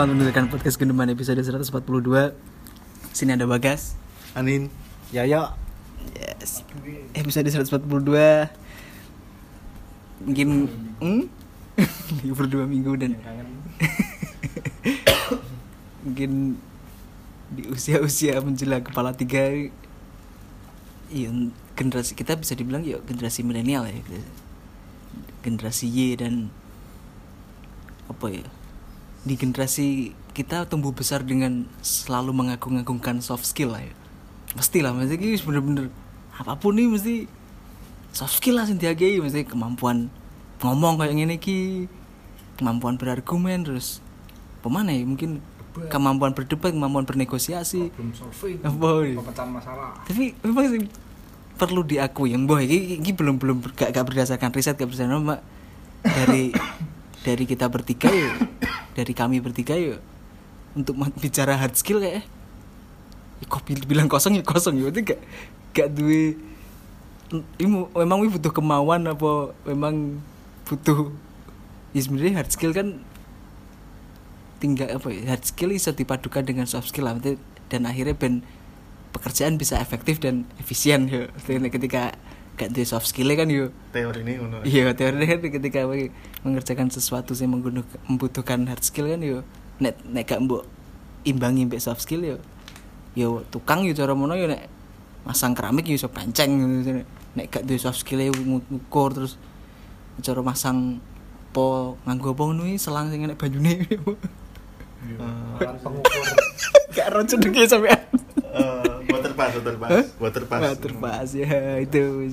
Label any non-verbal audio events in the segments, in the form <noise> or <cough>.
selamat mendengarkan podcast Gunduman episode 142 Sini ada Bagas. Anin. Yaya. Yes. Episode 142 Mungkin hmm? <laughs> Libur dua minggu dan <coughs> Mungkin Di usia-usia menjelang kepala tiga Iya generasi kita bisa dibilang ya generasi milenial ya generasi Y dan apa ya di generasi kita tumbuh besar dengan selalu mengagung-agungkan soft skill lah ya. Mesti lah mesti ini bener-bener apa pun nih mesti soft skill lah sih diagai mesti kemampuan ngomong kayak gini ki kemampuan berargumen terus pemana ya mungkin kemampuan berdebat kemampuan bernegosiasi. Solving? <laughs> Pemecahan masalah. Tapi memang sih perlu diakui yang boh ini, ini belum belum gak, gak berdasarkan riset gak berdasarkan mbak dari <coughs> dari kita bertiga ya <coughs> dari kami bertiga ya untuk bicara hard skill kayak ya kok bil- bilang kosong ya kosong ya berarti gak gak duwe ini memang ini butuh kemauan apa memang butuh ya sebenarnya hard skill kan tinggal apa ya hard skill bisa dipadukan dengan soft skill lah. Dan akhirnya ben pekerjaan bisa efektif dan efisien yo ketika gak duwe soft skill kan yo. Teori ini ngono. Iya teori kan ketika mengerjakan sesuatu menggunakan membutuhkan hard skill kan yo. Nek nek gak mbok imbangi mbek soft skill yo. Yo tukang yo cara mono yo nek masang keramik yo iso panceng nek gak duwe soft skill yo ngukur terus cara masang po nganggo apa ngono iki, selang sing enek banyune. Alat pengukur. Gak ero cedeke sampean Eh, Water pass, water pass Hah? Water pass Water pass ya itu <laughs>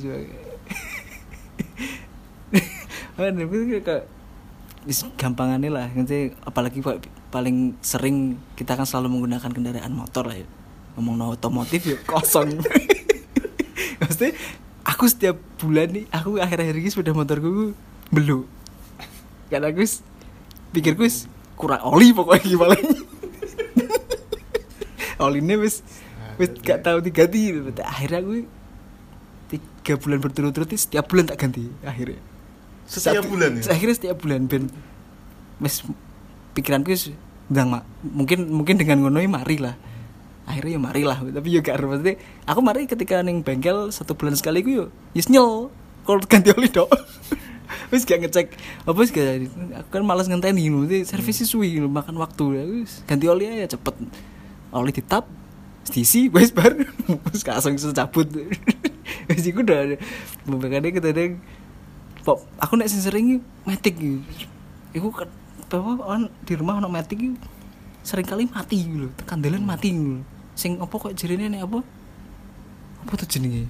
is- gampangannya lah nanti apalagi pa- paling sering kita kan selalu menggunakan kendaraan motor lah ya. Ngomong no otomotif ya kosong. <laughs> Maksudnya aku setiap bulan nih aku akhir-akhir ini sepeda motorku belum karena aku pikirku kurang oli pokoknya <laughs> gimana? Olinya wis wis gak tahu diganti. Akhirnya aku tiga bulan berturut-turut setiap bulan tak ganti akhirnya. Setiap Saat- bulan ya? akhirnya setiap bulan ben. Wis pikiranku wis ndang mak mungkin mungkin dengan ngono iki mari lah. Akhirnya ya mari lah. Tapi ya gak maksudnya. Aku mari ketika neng bengkel satu bulan sekali ku yo yes nyel. Kalau ganti oli dok. <laughs> Wis gak ngecek. Apa sih gak aku kan malas ngenteni nanti servisnya suwi makan waktu. Ya wis ganti oli aja cepet. Oli ditap diisi wis bar. Langsung bisa cabut. Wis iku udah makanya kita deng pop aku nek sing sering metik iki. iku kan apa on di rumah ono metik iki sering kali mati lho. Tekan dalan mati lho. Sing apa kok jerene nek apa? Apa tuh jenenge?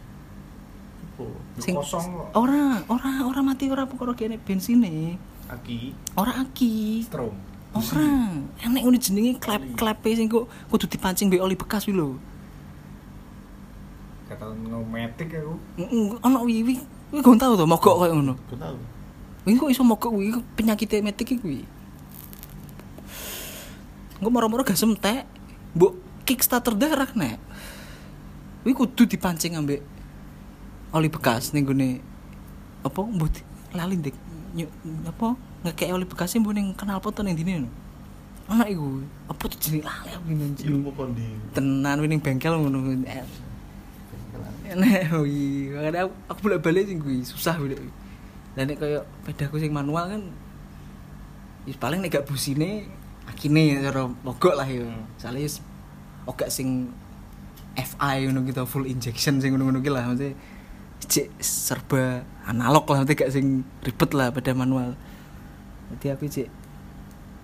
Sing Kosong ora ora ora mati ora perkara kene bensine Aki. Ora aki. Strom ora enek ngono jenenge klep klepe sing kok kudu dipancing mbek oli bekas kuwi lho. Kata ngometik aku Mm, ono wiwi kuwi gak tau to mogok koyo ngono. Gak tau. Iki kok iso mogok kuwi penyakit metik iki kuwi. Engko moro-moro gak semtek, mbok kickstarter darah nek. Kuwi kudu dipancing ambek oli bekas ning gone apa mbok lali ndek apa ngekek oli bekasnya mbok ning kenal poto ning dine. Ana iku, apa tuh jenenge lali aku ini jenenge. Ilmu kondi Tenan ning bengkel ngono. Nek wi, <laughs> makanya aku, aku bolak-balik sing kuwi susah bolak. Lah nek kaya pedaku sing manual kan ya paling nek gak busine akine cara mogok lah ya. Soale wis ogak sing FI ngono gitu full injection sing ngono-ngono lah maksudnya cek serba analog lah maksudnya gak sing ribet lah pada manual. Jadi aku cek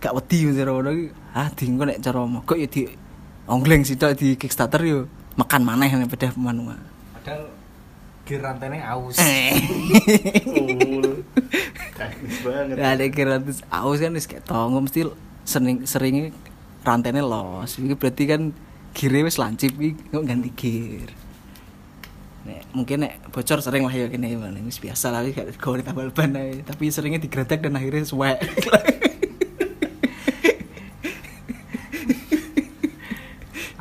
gak wedi cara ngono ki ah di engko nek cara mogok ya di ongleng sitok di Kickstarter yo makan maneh nek pada manual. Padahal Gear rantainya aus Eh. <laughs> Teknis banget Ya ada kira terus aus kan wis kayak tongo mesti sering sering rantainya los. Iki berarti kan gire wis lancip iki kok ganti gear. Nek mungkin nek bocor sering lah ya kene mana wis biasa lah gak gawe tambal ban ae. tapi seringnya digretek dan akhirnya suwek.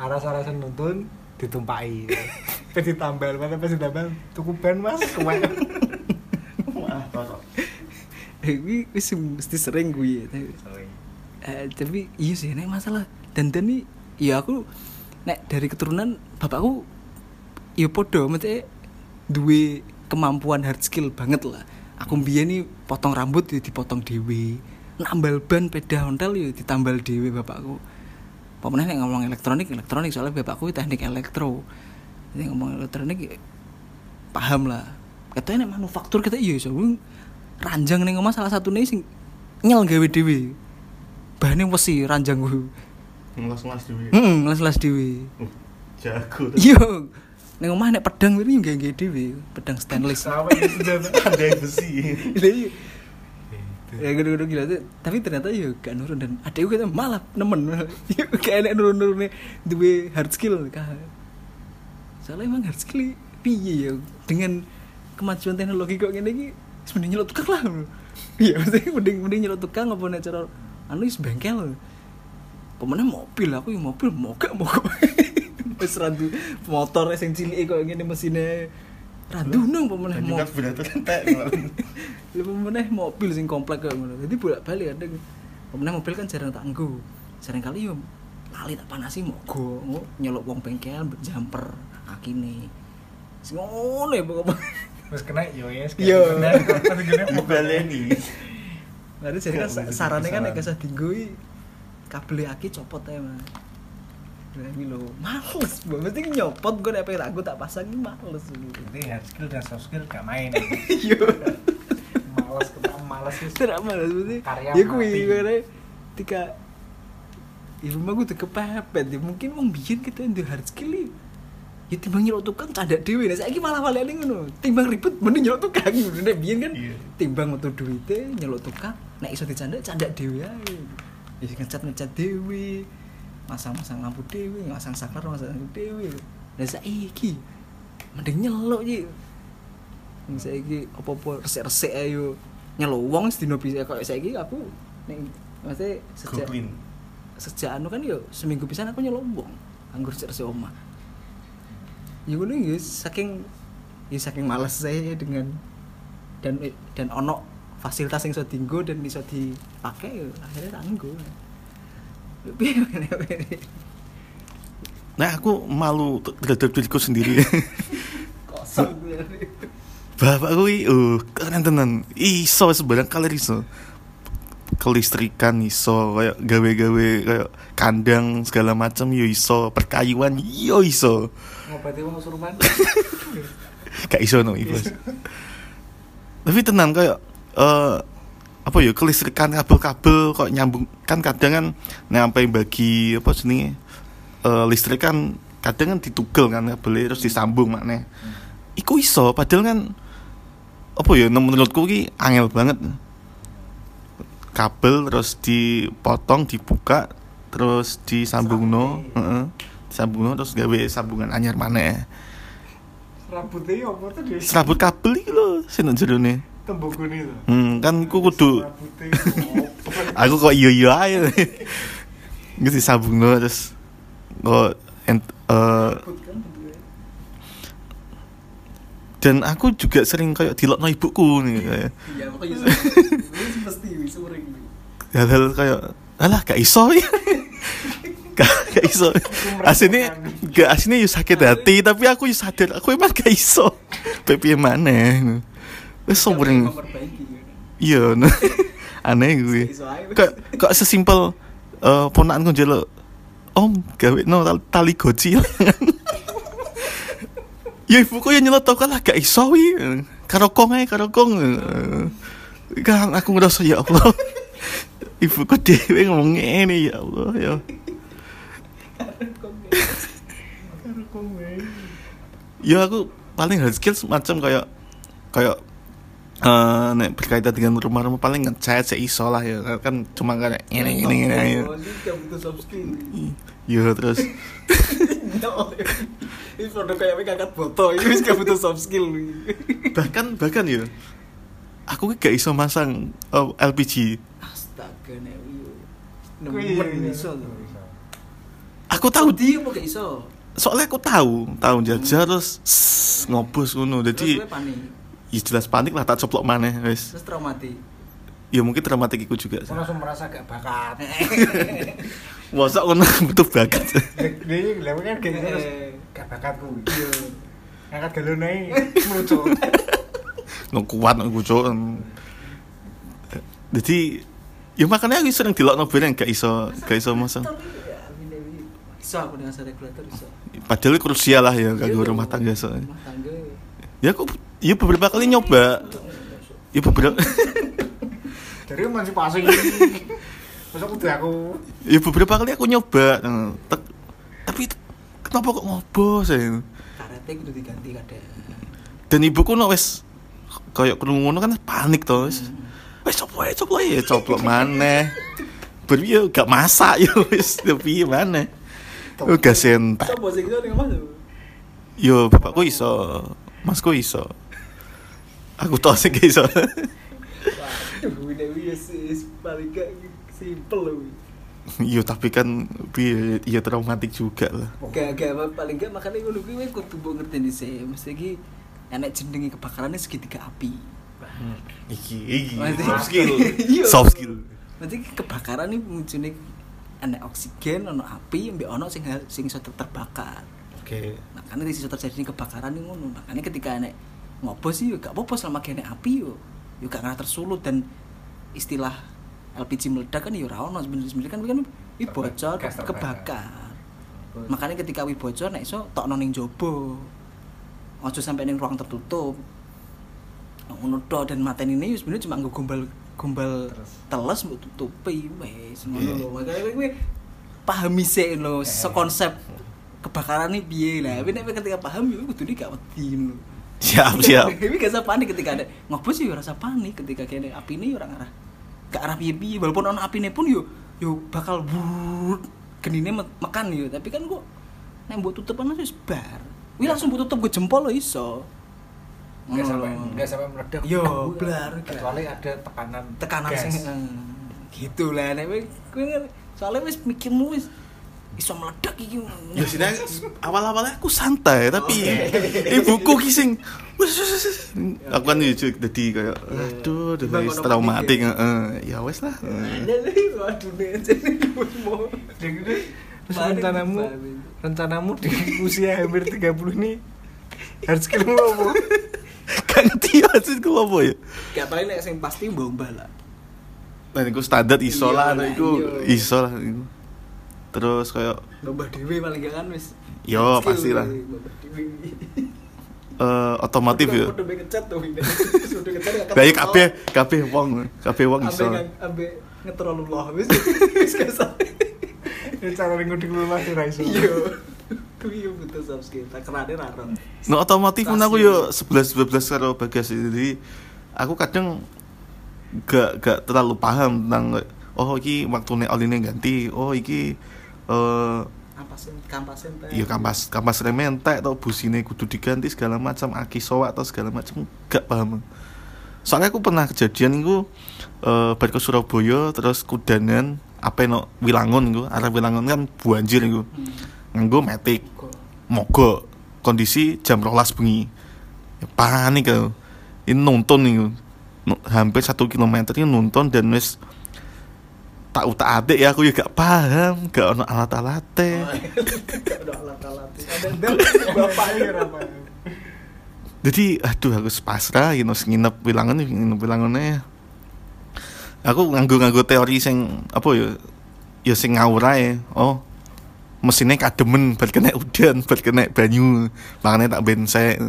Aras-arasan nonton Ditumpai Pas ditambal Mana pas ditambal Tuku ban mas Kuat Wah cocok Iki wis mesti sering gue. Sering Eh, tapi iya sih nek masalah dandan nih ya aku nek dari keturunan bapakku ya podo maksudnya duwe kemampuan hard skill banget lah. Aku biyen nih potong rambut ya dipotong dewe nambal ban peda ontel ya ditambal dewe bapakku. Pokoknya nek ngomong elektronik elektronik soalnya bapakku teknik elektro. Jadi ngomong elektronik ya, paham lah. Katanya nek manufaktur kita iya iso ranjang ning omah salah satu nih sing nyel gawe dhewe. Bahannya wesi ranjang gue ngelas-ngelas dhewe. Heeh les-les dhewe. Uh, jago yo ning omah nek pedang ini nggak gawe dhewe pedang stainless. Ada yang besi. Iya, iya. ya gede-gede gila tuh. Tapi ternyata ya gak nurun dan adekku kita malah nemen. <laughs> Ya, kayak enak nurun-nurun duwe hard skill. Kah. Soalnya emang hard skill piye ya? Dengan kemajuan teknologi kok gini iki sebenarnya nyelot tukang lah. Iya maksudnya mending mending nyelot tukang apa nek cara anu wis bengkel. Pemenang mobil aku yang mobil mogak mogok <laughs> wis randu motor sing cilik kok ngene mesine randu nang pemenang dan juga tuh entek lu <laughs> meneh mobil sing komplek kayak ngono. Jadi bolak-balik kadang. Pemenang mobil kan jarang tak nggo. Sering kali yo lali tak panasi mogo, nyelok wong bengkel jumper akine. Sing ngono ya pokoknya. Terus <laughs> kena yo yes. Yo. dibaleni Lalu jadi kan Kok sa- begitu sarannya kan nek kesah dinggo kabel aki copot ae mah. Nah, ini lho, males, Bang. mesti nyopot gue pengen aku tak pasang ini males. Jadi hard skill dan soft skill gak main. <laughs> Iya. Malas kena malas sih. Tidak malas berarti. Karya Ya mati. karena ketika ya rumah gue tuh kepepet ya mungkin wong biyen kita ndek hard skill ya. Ya timbang nyelok tukang cadak dhewe. Nah saiki malah walene ngono. Timbang ribet mending nyelok tukang. <laughs> Nek biyen kan Iya. timbang metu duite nyelok tukang, nek iso dicandak candak dhewe ae. Ya ngecat-ngecat dhewe. Masang-masang lampu dhewe, masang saklar masang lampu dhewe. Lah saiki mending nyelok iki. Wong saiki apa-apa resik-resik ayo nyelok wong sedina bisa kok saiki aku ning maksudnya sejak clean sejak anu kan yo seminggu pisan aku nyelok wong anggur resik-resik omah. Ya ngono ya saking ya saking males saya dengan dan dan ono fasilitas yang iso dienggo dan iso dipakai ya akhirnya meneh? <laughs> nah aku malu terhadap diriku sendiri. <laughs> Kosong bapak kuwi uh keren tenan. Iso sebarang kali iso. Kelistrikan iso kayak gawe-gawe kayak kandang segala macam yo iso. Perkayuan yo iso. Ngobati wong suruman. <laughs> gak iso no ibas tapi tenan kayak eh apa ya kelistrikan kabel-kabel kok nyambung. Kan kadang kan nyampe bagi apa sini eh listrik kan kadang kan ditugel kan kabelnya terus disambung maknya iku iso padahal kan apa ya menurutku ki angel banget. Kabel terus dipotong dibuka terus disambung no heeh disambung no terus gawe sambungan anyar mana Rambutnya yo apa tuh dia? serabut kabel iki lho sing jerone Tembok ini tuh. hmm kan ku kudu <laughs> aku kok iya iya aja gitu disambung no terus kok ent, eh, dan aku juga sering kayak dilokno ibuku nih kayak. Iya, pokoknya mesti sering. hal-hal kayak alah gak iso ya. <laughs> Gak, gak iso. Aslinya gak aslinya yo sakit hati tapi aku yo sadar aku emang gak iso. <laughs> Tapi mana wes sobring. Memperbaiki. iya no. <laughs> aneh gue wis. kok kok sesimpel eh ponakanku njaluk om gawe no tal- tali goci <laughs> ya ibu kok yang nyelot kan lah gak iso wi? Karo kong ae karo kong. Kan aku ngerasa ya Allah. <laughs> Ibu kok dewe ngomong ngene ya Allah ya. Ya aku paling hard skill semacam kayak kayak eh nek berkaitan dengan rumah-rumah paling ngecat sih iso lah ya kan cuma kayak ini ini ini ya. Oh, ya terus <laughs> No. Ini produk kayak apa ngangkat botol, ini wis gak butuh soft skill. bahkan bahkan ya aku gak iso masang eh, LPG Astaga nek yo. Kuwi, Nemen iya. iso to. aku tahu Di apa gak iso? soalnya aku tahu tahu jajah terus ngobos ngono Terus jadi ya jelas panik lah tak coplok mana wes terus traumatik. ya mungkin traumatik iku juga sih. Langsung merasa gak bakat. <laughs> masa kono butuh bakat Dia lha kan kayak terus gak bakatku. Iya. Angkat galon ae muncul. <laughs> nggak kuat nggak cuk jadi ya makanya aku sering dilokno bareng gak iso gak iso masa Iso aku dengan saya regulator iso. padahal krusial lah ya kanggo rumah tangga so Rumah tangga. ya aku ya beberapa kali nyoba. Ya beberapa Dari emansipasi. Masa kudu aku? Ya beberapa kali aku nyoba. Tek- tapi kenapa kok ngobos ya Karate kudu diganti kadang. dan ibuku no wes kayak ngono kan panik to wes. Wes coplok ya coplok ya coplok mana Baru ya gak masak ya wes. Tapi mana gak sentak. Yo bapakku iso, masku iso. Aku tau gak iso. Waduh, ini wis wis paling gak simpel. Yo tapi kan piye ya traumatik juga lah. Gak gak paling gak makanya ngono kuwi wis kudu mbok ngerteni sih. Mesti iki enek jenenge kebakarannya segitiga api. Iki iki Maksudnya- soft skill. <laughs> Iya. soft skill. Nanti kebakaran ini munculnya enek oksigen, ono api, mbek ono sing sing iso terbakar. Oke. Nah, karena iso terjadi kebakaran ini ngono. Makanya ketika enek ngopo sih gak apa-apa selama kene api yo. Yo gak kena tersulut dan istilah LPG meledak kan yo ora ono sebenarnya kan kan wi bocor kebakar. Makanya ketika wi bocor nek iso tokno ning jaba. Ojo sampai ning ruang tertutup. Ngono tok dan mateni ini sebenarnya cuma nggo gombal gombal teles mbok tutupi wis ngono Iya. lho. Makanya kowe pahami sih lho sekonsep kebakaran ini piye lah. Tapi nek ketika paham yo kudu gak wedi lho. Siap siap. Tapi gak usah panik ketika ada ngobos yo rasa panik ketika kene api ini ora ngarah. Gak arah piye-piye walaupun ono apine pun yo yo bakal burut genine me- mekan yo tapi kan kok nek mbok tutup kan wis bar. Wih langsung mbok tutup gue jempol lo iso. Gak sampai Ngono. gak sampai meledak. Yo, blar. Kecuali ada tekanan tekanan gas. sing gitu lah nek kowe kowe kan soalnya wis mikirmu wis iso meledak iki. Ya sini awal-awalnya aku santai tapi ibuku kising aku kan ya jadi kayak aduh ono traumatik panik heeh. ya wes lah terus rencanamu rencanamu di usia hampir 30 ini hard skill apa? <laughs> gak ngerti maksud gue apa ya Gak paling nek sing pasti mbomba lah. nah itu standar iso Iya, lah lah, itu iya. iso lah iku. Terus kayak Mbomba dhewe paling gak kan wis. Yo, pasti lah. Eh otomotif ya <laughs> Lah iya kabeh kabeh wong kabeh wong iso Ambe ngetrolullah wis. <laughs> Wis kesal. Ini cara ngudik lu lah ora iso. Iya. Kuwi yo butuh skill. Tak kerane ra ro. No otomotif pun aku yo 11 12 karo bagas jadi aku kadang gak gak terlalu paham tentang oh iki waktune oline ganti oh iki eh Ampasen kampasen teh. ya kampas kampas rem entek atau busine kudu diganti segala macam aki soak atau segala macam gak paham. Soalnya aku pernah kejadian itu eh balik ke Surabaya terus kudanan apa no Wilangun itu arah Wilangun kan banjir itu Hmm. nganggo metik. Kok mogok. Kondisi jam rolas bengi. Ya, panik aku. Ini nonton nih hampir satu kilometer ini nonton dan wis tak utak adik ya aku ya gak paham. Gak ono alat ora paham. jadi aduh aku pasrah gitu nginep bilangan nginep bilangannya aku nganggo nganggo teori sing apa ya ya sing ngawur ae oh mesinnya kademen bar kena udan bar kena banyu makanya tak bensek.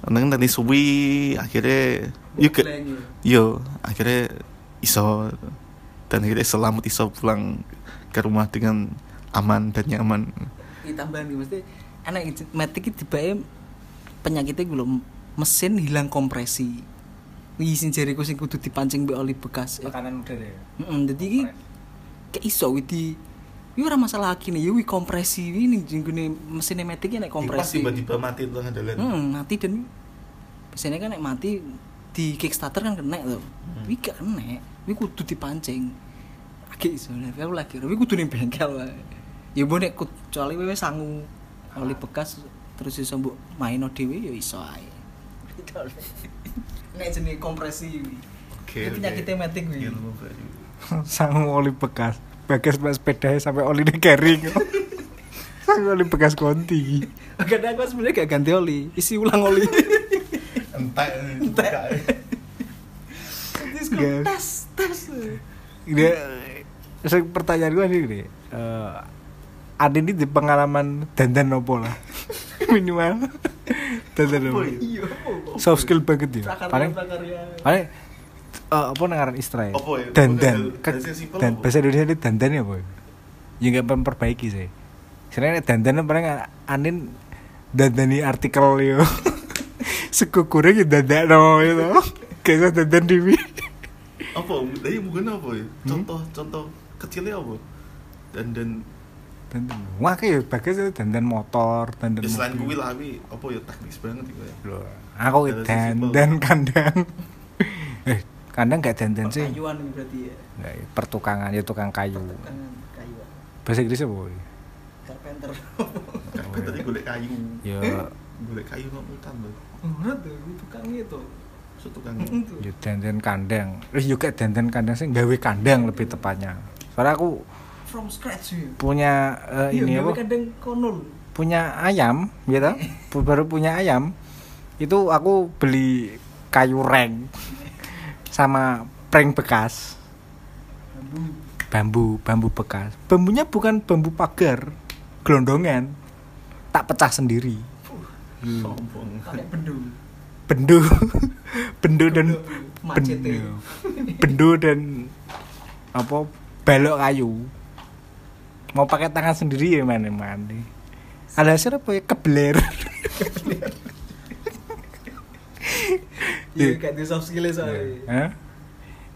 Nang tadi suwi akhirnya yuk ke, yo akhirnya iso dan akhirnya selamat iso pulang ke rumah dengan aman dan nyaman. Ditambahan gitu mesti enak iki, metik iki tibae penyakitnya belum mesin hilang kompresi. Iki sing jariku sing kudu dipancing mbek oli bekas. Tekanan udara ya. heeh dadi iki kayak iso di Ini ora masalah kini, ya wi kompresi ini jenggune mesin metik nek kompresi. mati tuh andalan Hmm, mati dan biasanya kan nek mati di Kickstarter kan kena tuh. Hmm. Wi gak kena, wi kudu dipancing. Lagi iso level lagi, wi kudu ning bengkel wae. Ya mbok nek kecuali wewe sangu oli bekas terus iso mbok maino dhewe ya iso ae. Nek jenenge kompresi wi. Oke. Ini penyakitnya metik kuwi. Ilmu baru. sang oli bekas bekas mas sepeda sampai oli ini kering sang oli bekas konti Kadang aku sebenarnya gak ganti oli, isi ulang oli. Entek. Entek. Gak. tes tes. dia pertanyaan gue nih gini eh ada ini di pengalaman dandan nopo lah? <laughs> Minimal. Dandan nopo ya? Iya. soft skill banget ya? Paling paling eh, apa nangaran istilah Apa ya? dandan. bahasa simpel dan bahasa Indonesia ini dandan ya boy ya? Nggak memperbaiki sih. Sebenarnya dandan paling anin dandani artikel yo <laughs> sekukurnya ya dandan no itu kayak dandan di Apa? Dari bukan apa ya? Contoh contoh kecilnya apa? Dan dan dandan wah kayak bagus itu dandan motor dandan ya, selain gue lah tapi apa ya teknis banget gitu ya. Loh, aku Bahasa dandan kandang <laughs> eh kandang gak dandan sih Perkayuan berarti ya. Nggak, pertukangan ya tukang kayu Pertukangan kayu. bahasa Inggrisnya boy Carpenter. Karpet tadi golek kayu. ya Golek kayu nggak hutan loh. Ora tuh, tukang itu. So tukang. Itu. ya dandan kandang terus juga dandan kandang sih gawe kandang lebih tepatnya soalnya aku From scratch ya. punya eh, ini apa kadang konul. punya ayam gitu <laughs> baru punya ayam itu aku beli kayu reng sama prank bekas Bambu. bambu bambu bekas bambunya bukan bambu pagar gelondongan tak pecah sendiri Sombong. Pakai bendu. Bendu bendu <laughs> dan bendu, bendu dan apa balok kayu. Mau pakai tangan sendiri ya mana mana ada hasil apa ya? Kebeler. Iya, gak di soft skill soalnya. Hah?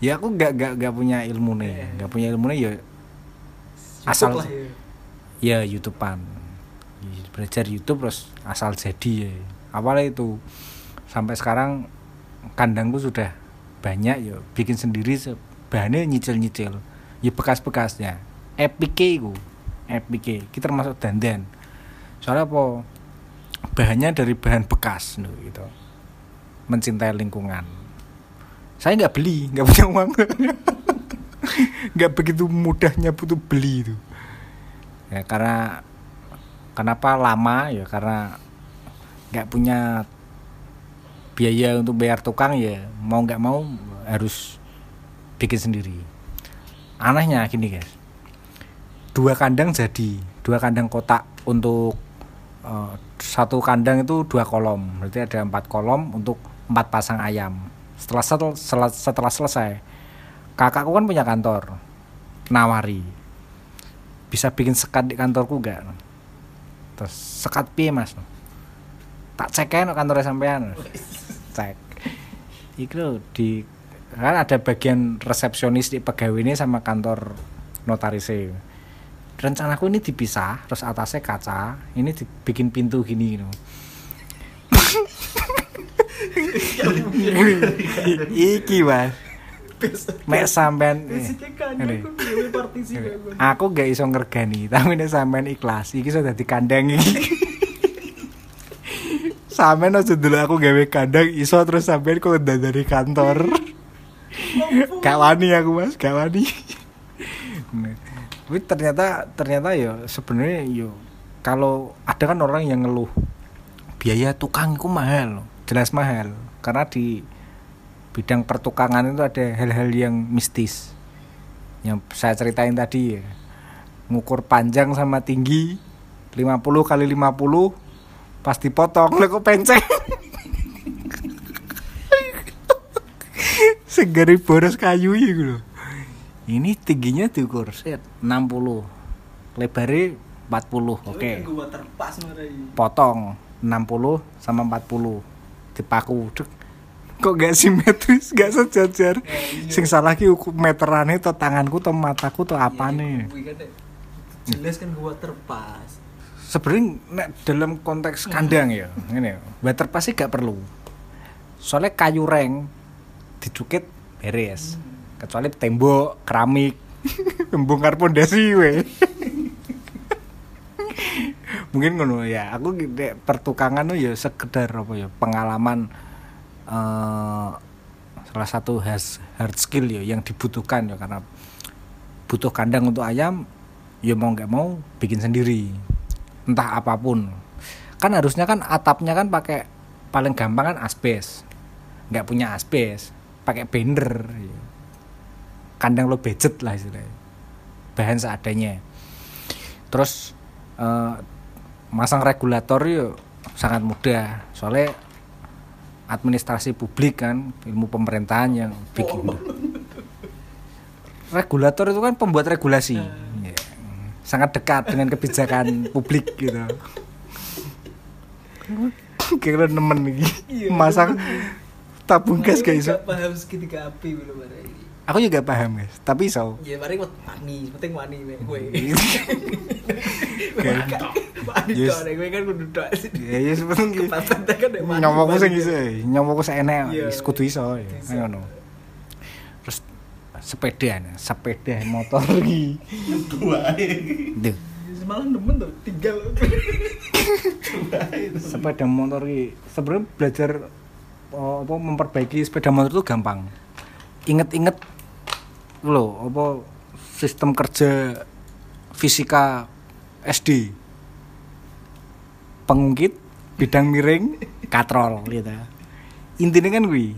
ya aku gak gak gak punya ilmu nih gak punya ilmu nih ya asal lah ya. ya youtubean. Belajar YouTube terus asal jadi ya. Awalnya itu sampai sekarang kandangku sudah banyak ya. Bikin sendiri se- bahannya nyicil nyicil ya bekas bekasnya EPK itu EPK kita termasuk dandan. Soalnya apa? Bahannya dari bahan bekas gitu. Mencintai lingkungan. Saya nggak beli nggak punya uang. <laughs> Nggak begitu mudahnya butuh beli itu. Ya karena kenapa lama? Ya karena nggak punya biaya untuk bayar tukang ya mau nggak mau harus bikin sendiri. Anehnya gini guys. Dua kandang jadi dua kandang kotak untuk eh, satu kandang itu dua kolom. Berarti ada empat kolom untuk empat pasang ayam. Setelah setel- setelah, selesai. Kakakku kan punya kantor nawari. Bisa bikin sekat di kantorku gak terus sekat piye mas? Tak cek aja no kantornya sampean cek itu di kan ada bagian resepsionis di pegawai ini sama kantor notarisnya rencanaku ini dipisah terus atasnya kaca ini dibikin pintu gini gitu. Iki mas. Mek sampean Ini. aku Ini. gak iso ngergani tapi nek sampean ikhlas iki sudah dadi kandang iki sampean aja dulu aku gawe kandang iso terus sampean kok udah dari kantor gak wani aku mas gak wani. Nah, tapi ternyata ternyata ya sebenarnya yo kalau ada kan orang yang ngeluh biaya tukang itu mahal jelas mahal. Karena di bidang pertukangan itu ada hal-hal yang mistis. Yang saya ceritain tadi ya ngukur panjang sama tinggi 50 kali 50 pas dipotong lah kok penceng? Segari boros kayu gitu loh ini tingginya diukur set 60 lebarnya 40 oke. Gua terpas marai. potong 60 sama 40 dipaku Dek, kok gak simetris gak sejajar? Iya. sing salah ki meterannya atau tanganku atau mataku atau apa nih Jelas kan gua terpas. Sebenarnya dalam konteks kandang ya ini water pasti gak perlu. Soalnya kayu reng dicukit beres. Kecuali tembok keramik. <laughs> Membongkar pondasi we. <laughs> Mungkin ngono ya. Aku nek pertukangan tuh ya sekedar apa ya pengalaman eh salah satu has hard skill ya yang dibutuhkan ya. Karena butuh kandang untuk ayam ya mau nggak mau bikin sendiri entah apa pun. Kan harusnya kan atapnya kan pakai paling gampang kan asbes. Nggak punya asbes pakai bender. Kandang lo budget lah istilahnya. Bahan seadanya. Terus eh, masang regulator yuk sangat mudah. Soalnya administrasi publik kan ilmu pemerintahan yang bikin. Regulator itu kan pembuat regulasi. Ya. Sangat dekat dengan kebijakan <laughs> publik gitu. Kira nemen nih Iya, masang tabung gas guys. nggak paham segitiga api belum ada aku juga paham guys. Tapi so Ya mari kok wani, penting wani. Kayak- Wani Yes. kowe kan kudu tok sih. ya ya sebenarnya nyomokku sing iso nyomokku seenek Iya. wis kudu iso ya Iso. ngono sepeda sepeda motor iki. Duh, Semalam demen tuh tinggal. sepeda motor iki. Sebenarnya belajar oh, apa memperbaiki sepeda motor itu gampang. Inget-inget loh apa sistem kerja fisika SD pengungkit bidang miring katrol gitu. Intinya kan gue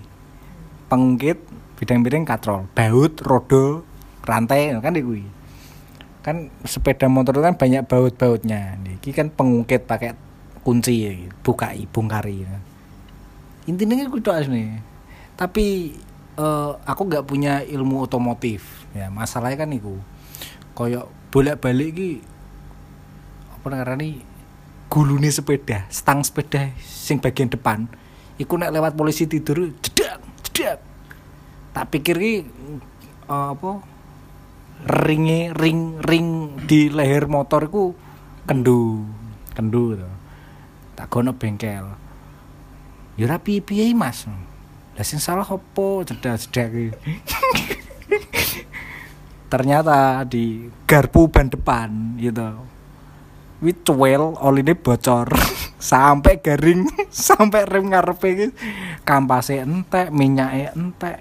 pengungkit bidang miring katrol. Baut rodo rantai kan gue kan sepeda motor itu kan banyak baut-bautnya. Ini kan pengungkit pakai kunci bukai bongkari. Ya. intinya gue doa nih tapi eh, aku nggak punya ilmu otomotif. Ya masalahnya kan itu koyok bolak balik ki apa namanya gulune sepeda stang sepeda sing bagian depan. Iku nek lewat polisi tidur jedak jedak tak pikir ki eh, apa ringe ring ring di leher motor iku kendu kendu to. Tak gono bengkel. Ya rapi piye mas. Lah sing salah opo ki. <laughs> Ternyata di garpu ban depan gitu wih cuel oli ini bocor. <laughs> Sampai garing <laughs> sampai rem ngarepe kampase entek minyaknya entek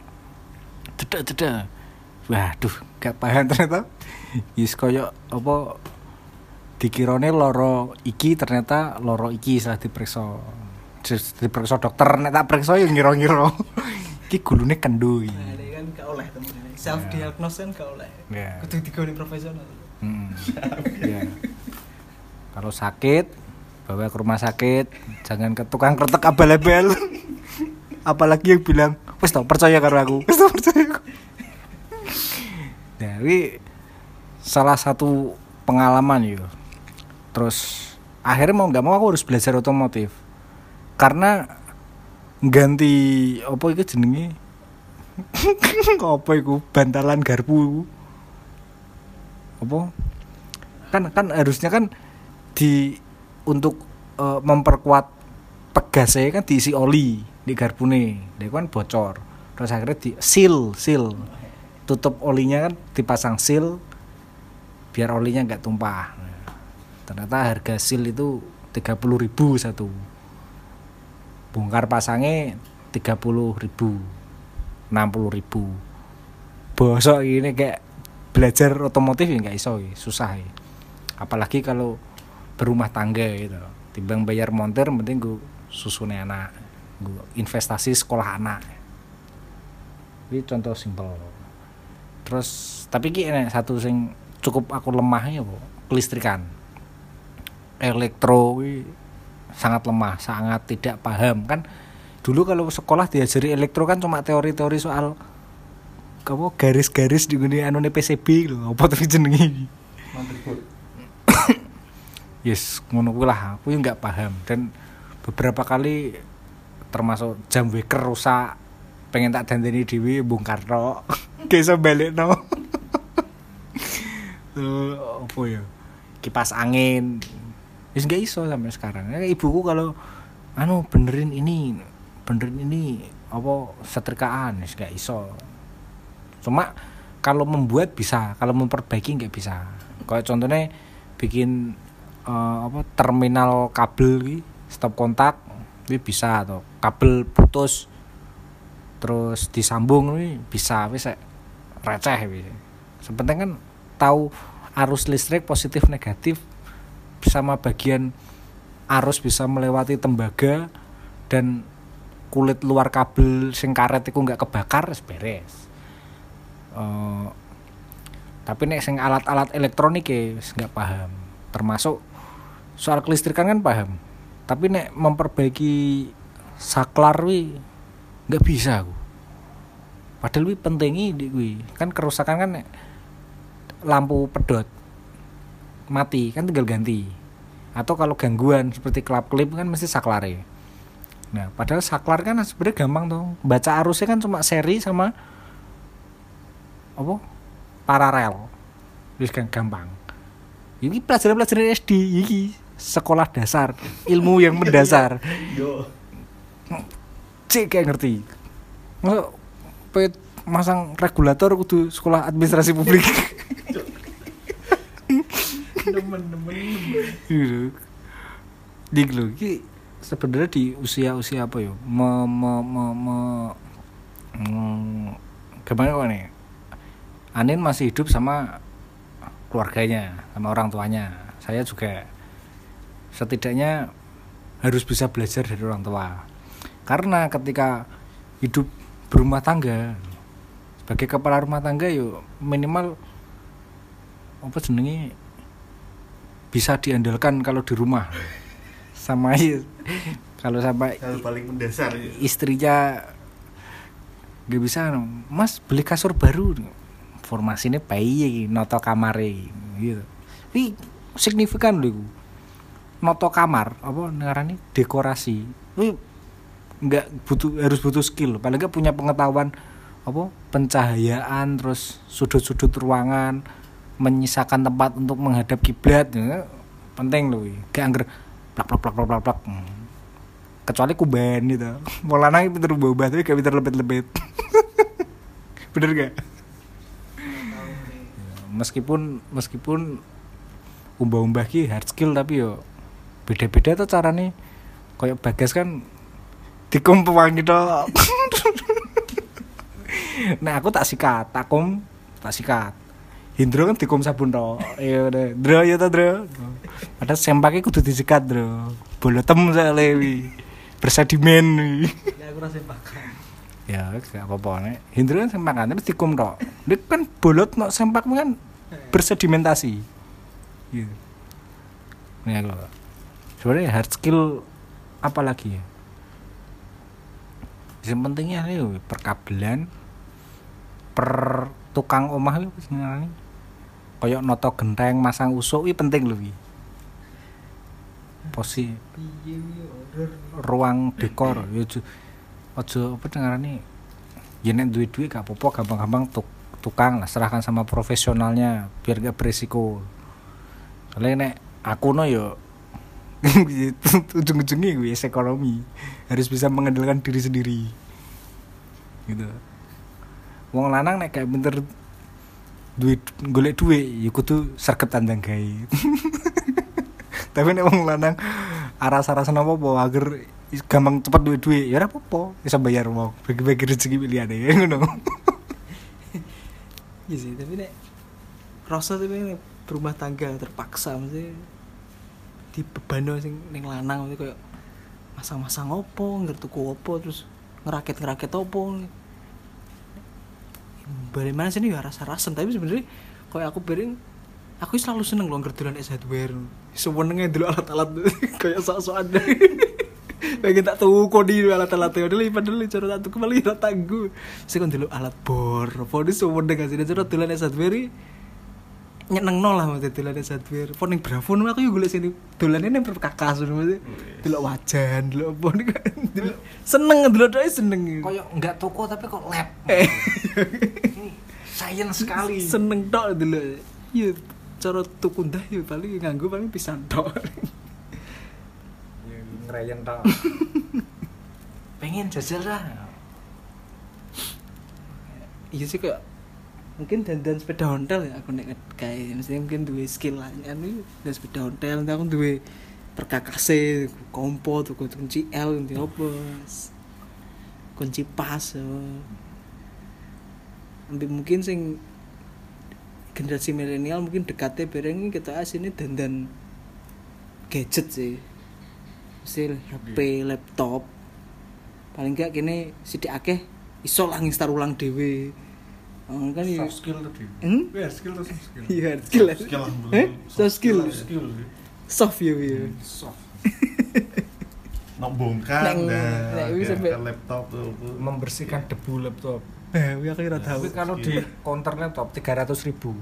cedak cedak waduh gak paham ternyata Yus koyo apa dikirone loro iki ternyata loro iki setelah diperiksa diperiksa dokter nek tak periksa ya ngira-ngira <laughs> iki gulune kendu iki. Nah, kan gak oleh temen Self diagnose kan gak oleh. Ya. Kudu digoni profesional. Mm. Iya. Kalau sakit bawa ke rumah sakit, jangan ke tukang kretek abal-abal. <laughs> Apalagi yang bilang, "Wis tau percaya karo aku." Wis tau percaya Dari salah satu pengalaman yo. Terus akhirnya mau nggak mau aku harus belajar otomotif. Karena ganti apa itu jenenge? <laughs> apa iku bantalan garpu apa kan kan harusnya kan di untuk eh, memperkuat pegasnya kan diisi oli di garpune dia kan bocor terus akhirnya di seal seal tutup olinya kan dipasang seal biar olinya nggak tumpah. Ternyata harga seal itu 30.000 satu. Bongkar pasangnya 30.000 60.000 bosok ini kayak belajar otomotif ya nggak iso ya, susah ya. apalagi kalau berumah tangga gitu. Timbang bayar montir penting gue susune anak gue investasi sekolah anak. Ini contoh simpel terus tapi ki enek satu sing cukup aku lemahnya bu kelistrikan. Elektro sangat lemah sangat tidak paham. Kan dulu kalau sekolah diajari elektro kan cuma teori-teori soal kamu garis-garis di gini anu PCB lho apa tuh jenenge <coughs> yes ngono lah aku yang nggak paham. Dan beberapa kali termasuk jam waker rusak pengen tak dandani dewi bongkar tok <laughs> iso balik no apa <laughs> ya kipas angin Wis gak iso sampai sekarang. Ya, ibuku kalau anu benerin ini, benerin ini apa setrikaan wis gak iso. Cuma kalau membuat bisa, kalau memperbaiki nggak bisa. Kayak contohnya bikin eh, apa terminal kabel stop kontak ini bisa atau kabel putus terus disambung nih bisa wis receh wis. Sepenting kan tahu arus listrik positif negatif sama bagian arus bisa melewati tembaga dan kulit luar kabel sing karet iku nggak kebakar beres. Eh, tapi nek sing alat-alat elektronik ya nggak paham. Termasuk soal kelistrikan kan paham. Tapi nek memperbaiki saklar wi nggak bisa aku. Padahal wi pentingi di wi. Kan kerusakan kan lampu pedot mati kan tinggal ganti. Atau kalau gangguan seperti kelap kelip kan mesti saklare. Nah padahal saklar kan sebenarnya gampang tuh baca arusnya kan cuma seri sama apa? Paralel. Wis kan gampang. Ini pelajaran-pelajaran SD ini sekolah dasar ilmu yang mendasar. Yo. cek kayak ngerti. Masa pe- masang regulator kudu sekolah administrasi publik. Gitu. Lho iki sebenarnya di usia-usia apa ya me, me, me, me, mm, gimana kok nih Anin masih hidup sama keluarganya sama orang tuanya. Saya juga setidaknya harus bisa belajar dari orang tua. Karena ketika hidup berumah tangga. Sebagai kepala rumah tangga yuk minimal apa jenenge? Bisa diandalkan kalau di rumah. Sama kalau sampai Hal paling mendasar ya. istrinya gak bisa mas beli kasur baru. Formasinya bayi noto kamar gitu. Ini signifikan loh noto kamar apa ngarani dekorasi. Ini nggak butuh harus butuh skill. Paling nggak punya pengetahuan apa pencahayaan terus sudut-sudut ruangan menyisakan tempat untuk menghadap kiblat ya, penting loh iki. gak angger plak plak plak plak plak plak. Kecuali kuben gitu lanang <laughs> pinter bawa tapi gak pinter lebet-lebet. <laughs> Bener gak meskipun meskipun umbah-umbah ki hard skill tapi yo beda-beda tuh caranya kayak bagas kan dikumpulan gitu. Nah aku tak sikat takum tak sikat. Hindro kan dikum sabun toh. Iya udah Dro ya toh Dro ada sempaknya kudu disikat Dro bolotem saya lewi bersedimen wi. ya aku rasa ya gak apa-apa nek. Hindro kan sempakan tapi dikum toh. Dia kan bolot no sempak kan bersedimentasi. Gitu ini aku sebenarnya hard skill apa lagi ya yang pentingnya nih perkabelan per tukang omah itu sebenarnya. Kayak noto genteng masang usuk ini penting loh wi. posi piye yo order ruang dekor ya ojo apa dengarane ya nek duit duit gak apa-apa gampang-gampang tuk, tukang lah serahkan sama profesionalnya biar gak berisiko soalnya nek aku no yo <laughs> ujung-ujungnya gue ekonomi. Harus bisa mengandalkan diri sendiri. Gitu. Wong lanang nek kayak bener duit golek duit ya kudu serket tandang gawe. <laughs> Tapi nek wong lanang aras-arasan apa apa agar gampang cepet duit duit ya apa-apa. Bisa bayar wong bagi-bagi rezeki pilihan ya <laughs> ngono. Iya sih tapi nek rasa tapi nek berumah tangga terpaksa mesti di beban sing ning lanang mesti kayak masang-masang opo ngerti tuku opo terus ngerakit-ngerakit opo. Bagaimana sih ya rasa-rasan tapi sebenarnya kayak aku bering aku selalu seneng loh ngerdolan es hardware. Sewenengnya dulu alat-alat <laughs> kayak sok-sok ada pengen <laughs> tak tahu kok di alat-alat itu. Dulu padahal cara tak tuku malah ora tangguh sih kan dulu alat bor. Apa di sih cara dolan es hardware nyeneng nol lah maksudnya dolan es hardware pon ning bravo aku yo golek sini. Dolannya ning perkakas maksudnya. Delok wajan kan delok seneng delok doa seneng. Koyo enggak toko tapi kok lab. Eh. Ini science sekali. Seneng tok dulu iya cara tuku ndah ya paling nganggo paling pisan tok. Ya, ngerayen tok. Pengen jajal lah iya sih kayak mungkin dandan sepeda ontel ya aku nek kayak mesti mungkin duwe skill lah. Anu dan sepeda ontel nanti aku duwe perkakase kompo tuku kunci L nanti apa kunci pas. Ambil mungkin sing generasi milenial mungkin dekatnya bareng kita asini dandan gadget sih. Hasil HP laptop. Paling enggak kini sidik akeh iso lah nginstal ulang dewe oh, kan soft skill tadi. Hmm? hard skill atau soft skill? Iya hard skill. Lah. Skill eh? Soft skill. skill soft ya ya soft <laughs> Nak bongkar Neng- nah, ke laptop tuh membersihkan debu laptop. Eh ya kira tahu. Tapi kalau di counter laptop tiga ratus ribu.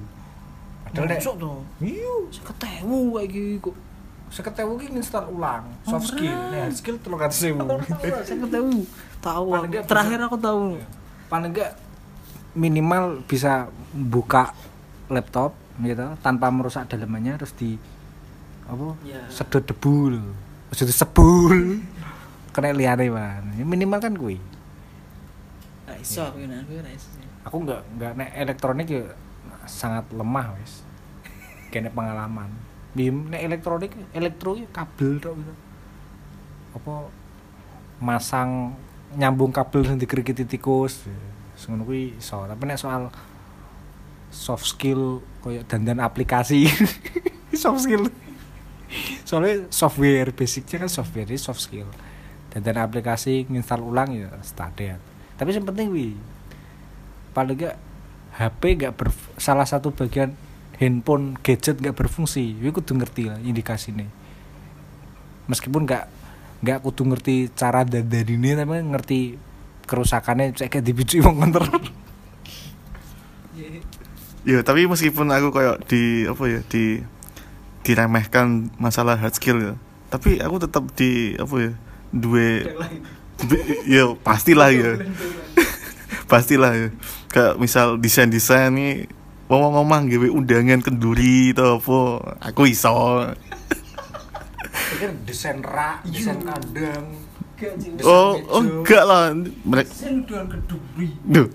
Padahal nek masuk tuh. Iya. Saya ketemu kayak gitu kok. Seketewu ki install ulang. Soft skill. Hard skill ratus ribu. Saya ketemu tahu terakhir aku tahu. Paling enggak minimal bisa buka laptop gitu tanpa merusak dalamannya terus di apa Ya. sedot debu lho sudah sebul. Kena liare man Ya minimal kan kuwi. Nah, iso aku nah, aku nggak nggak nek elektronik ya sangat lemah wis. Kene pengalaman. Di nek elektronik elektro ya kabel tok gitu. Apa masang nyambung kabel sing dikrikiti tikus ngono kuwi iso. Tapi nek soal soft skill koyo dandan aplikasi <laughs> soft skill. Soalnya software basicnya kan software ini soft skill. Dandan aplikasi nginstal ulang ya standar tapi yang penting wi paling gak HP gak ber salah satu bagian handphone gadget gak berfungsi. Wi kudu ngerti lah indikasi nih meskipun gak gak kudu ngerti cara dandan ini tapi ngerti kerusakannya saya kayak dibicu wong kontrol <laughs> Ya, tapi meskipun aku kayak di apa ya, di diremehkan masalah hard skill ya. Tapi aku tetap di apa ya, dua du- ya pastilah ya. <laughs> pastilah ya. Kayak misal desain-desain nih ngomong-ngomong gawe undangan kenduri atau apa, aku iso. kan desain rak desain kandang Oh, oh enggak lah. Mereka keduri Duh.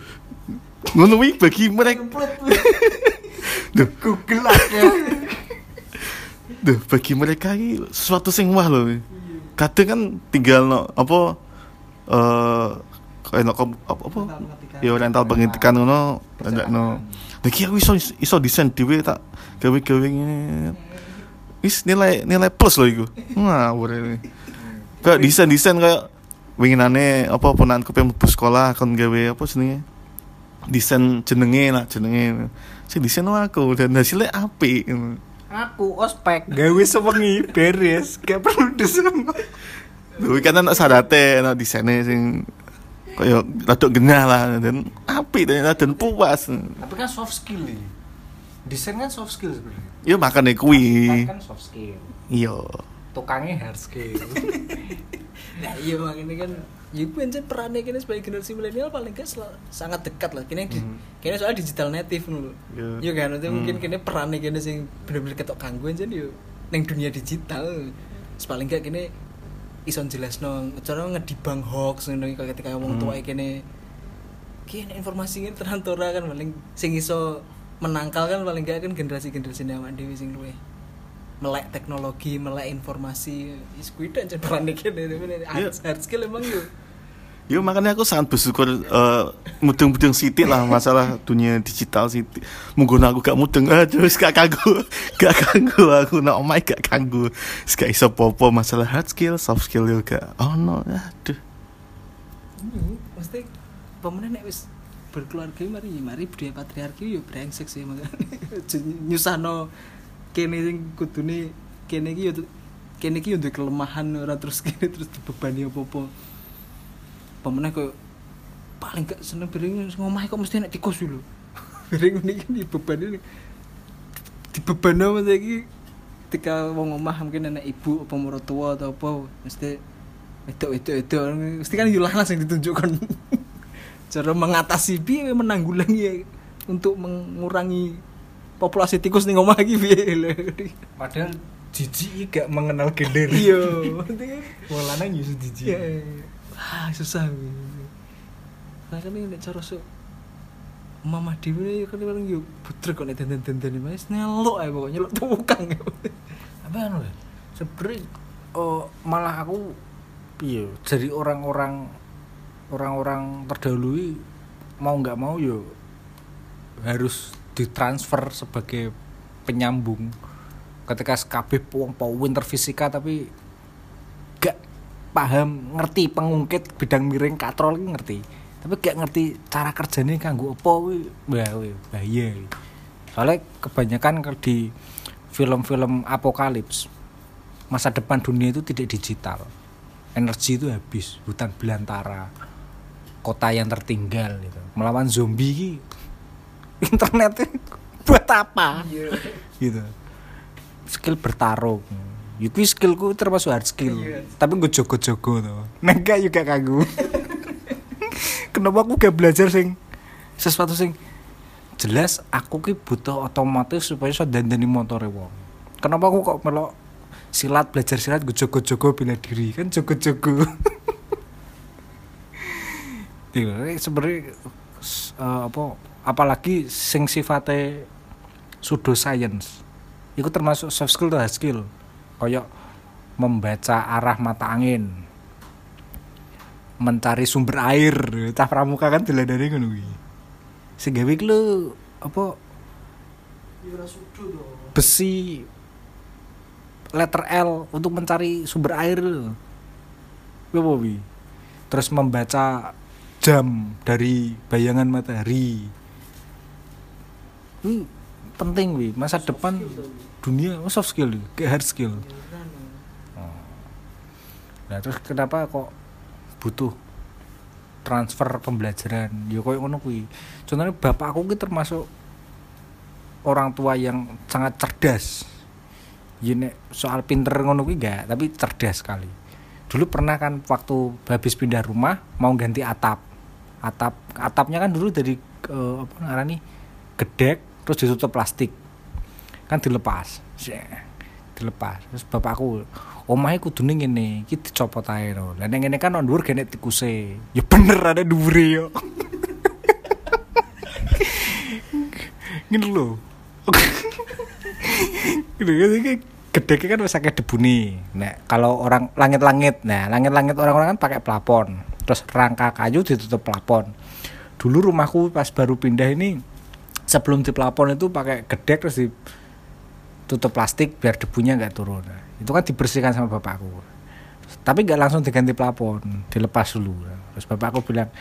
Ngono wi bagi mereka <laughs> Duh, Google aja <laughs> Duh, bagi mereka ini sesuatu sing wah loh. Kadang kan tinggal no apa eh kayak no apa, apa? Ya rental pengetikan ngono, ada no. Lagi aku iso iso desain dhewe tak gawe-gawe ngene. Wis nilai nilai plus loh iku. Wah, boleh. Kayak desain-desain kayak winginane apa ponanku pengen mlebu sekolah kon gawe apa jenenge? Desain jenenge lah jenenge. Sing desain aku dan hasilnya apik. ngono. aku ospek gawe sewengi beres gak perlu desain Lho kan anak sarate anak desainnya sing kaya rada genah lah dan apik dan dan puas. tapi kan soft skill nih desain kan soft skill sebenarnya Ya makane kuwi. kan soft skill Iya. Tukangnya hard skill <laughs> Nah, iya makanya kan ya itu aja perannya kini sebagai generasi milenial paling gak sangat dekat lah kini di, Hmm. kini soal digital native dulu Iya. iya kan itu mungkin Hmm. kini perannya kini sing bener-bener ketok gangguan jadi yo neng dunia digital paling gak kini ison jelas no cara ngedibang hoax iki, ketika ngomong Hmm. tua kini kini informasi ini terantora kan paling sing iso menangkal kan paling gak kan generasi-generasi awak dewi sing luwe melek teknologi, melek informasi, is kuwi dan peran kene Iya. hard skill emang yo. Ya makanya aku sangat bersyukur eh, mudeng-mudeng sitik lah masalah dunia digital sitik. Mungkin aku gak mudeng aduh wis gak kanggo. <laughs> Gak kanggo aku nak omah gak kanggo. Wis gak iso popo masalah hard skill, soft skill juga. Oh no, aduh. Mesti pemenang nek wis berkeluarga mari mari budaya patriarki yo brengsek sih makanya <laughs> Aja nyusahno kene sing kudune kene iki yo kene iki yo duwe kelemahan ora terus <laughs> kene terus dibebani apa-apa. Pemenang kok paling gak seneng bering ngomah kok mesti nek tikus dulu. Bering ini kan dibebani dibebani mesti iki ketika wong omah mungkin anak ibu apa mertua atau apa mesti itu itu itu mesti kan yulah langsung ditunjukkan <laughs> cara mengatasi piye menanggulangi untuk mengurangi populasi tikus nih ngomong lagi padahal jijik gak mengenal gender. Iya. <laughs> Wong lanang yo jijik. Ya ah susah nah kan ini cara so mama dewi ini kan orang yuk putra kok nih dandan dandan ini mas nyelok ya pokoknya nyelok tukang apa anu ya sebenernya oh, malah aku iya dari orang-orang orang-orang terdahulu mau nggak mau yo harus ditransfer sebagai penyambung. Ketika SKB wong po winter fisika tapi gak paham ngerti pengungkit bidang miring katrol ngerti. Tapi gak ngerti cara kerjanya apa kuwi wah kuwi bahaya. Kuwi. soalnya kebanyakan ke- di film-film apokalips masa depan dunia itu tidak digital. Energi itu habis hutan belantara kota yang tertinggal gitu. Melawan zombie internet buat apa? Gitu. Skill bertarung. Yuki skillku termasuk hard skill. Tapi gue jogo-jogo tuh enggak juga kagum <laughs> kenapa aku gak belajar sing sesuatu sing jelas aku ki butuh otomatis supaya iso dandani motor wong. Kenapa aku kok melok silat belajar silat gue jogo-jogo bela diri? Kan jogo-jogo. <laughs> Sebenarnya eh, apa apalagi sing sifatnya pseudo science. Itu termasuk soft skill atau hard skill. Kayak membaca arah mata angin. Mencari sumber air. Cah pramuka kan diladani ngono kuwi. Sing gawe iki lho apa? Besi letter L untuk mencari sumber air. Terus membaca jam dari bayangan matahari ini penting wi masa depan dunia oh, soft skill kayak hard skill. Oh. nah terus kenapa kok butuh transfer pembelajaran? Ya koyo ngono kuwi. Contohnya bapak aku ki termasuk orang tua yang sangat cerdas. Ya nek soal pinter ngono kuwi enggak tapi cerdas sekali. Dulu pernah kan waktu habis pindah rumah mau ganti atap. Atap atapnya kan dulu dari eh, apa ngarani gedek terus ditutup plastik. Kan dilepas. Dilepas. Terus bapakku omahe kudune ngene iki dicopot ae lho. Lah ning ngene kan on dhuwur gene ya bener ada dhuwure yo. <laughs> <laughs> Ngene lho. Iki gedeknya kan wis akeh debune. Nah, kalau orang langit-langit, nah langit-langit orang-orang kan pakai plafon. Terus rangka kayu ditutup plafon. Dulu rumahku pas baru pindah ini sebelum di plafon itu pakai gedek terus ditutup plastik biar debunya nggak turun. Itu kan dibersihkan sama bapakku. Tapi nggak langsung diganti plafon, dilepas dulu. Terus bapakku bilang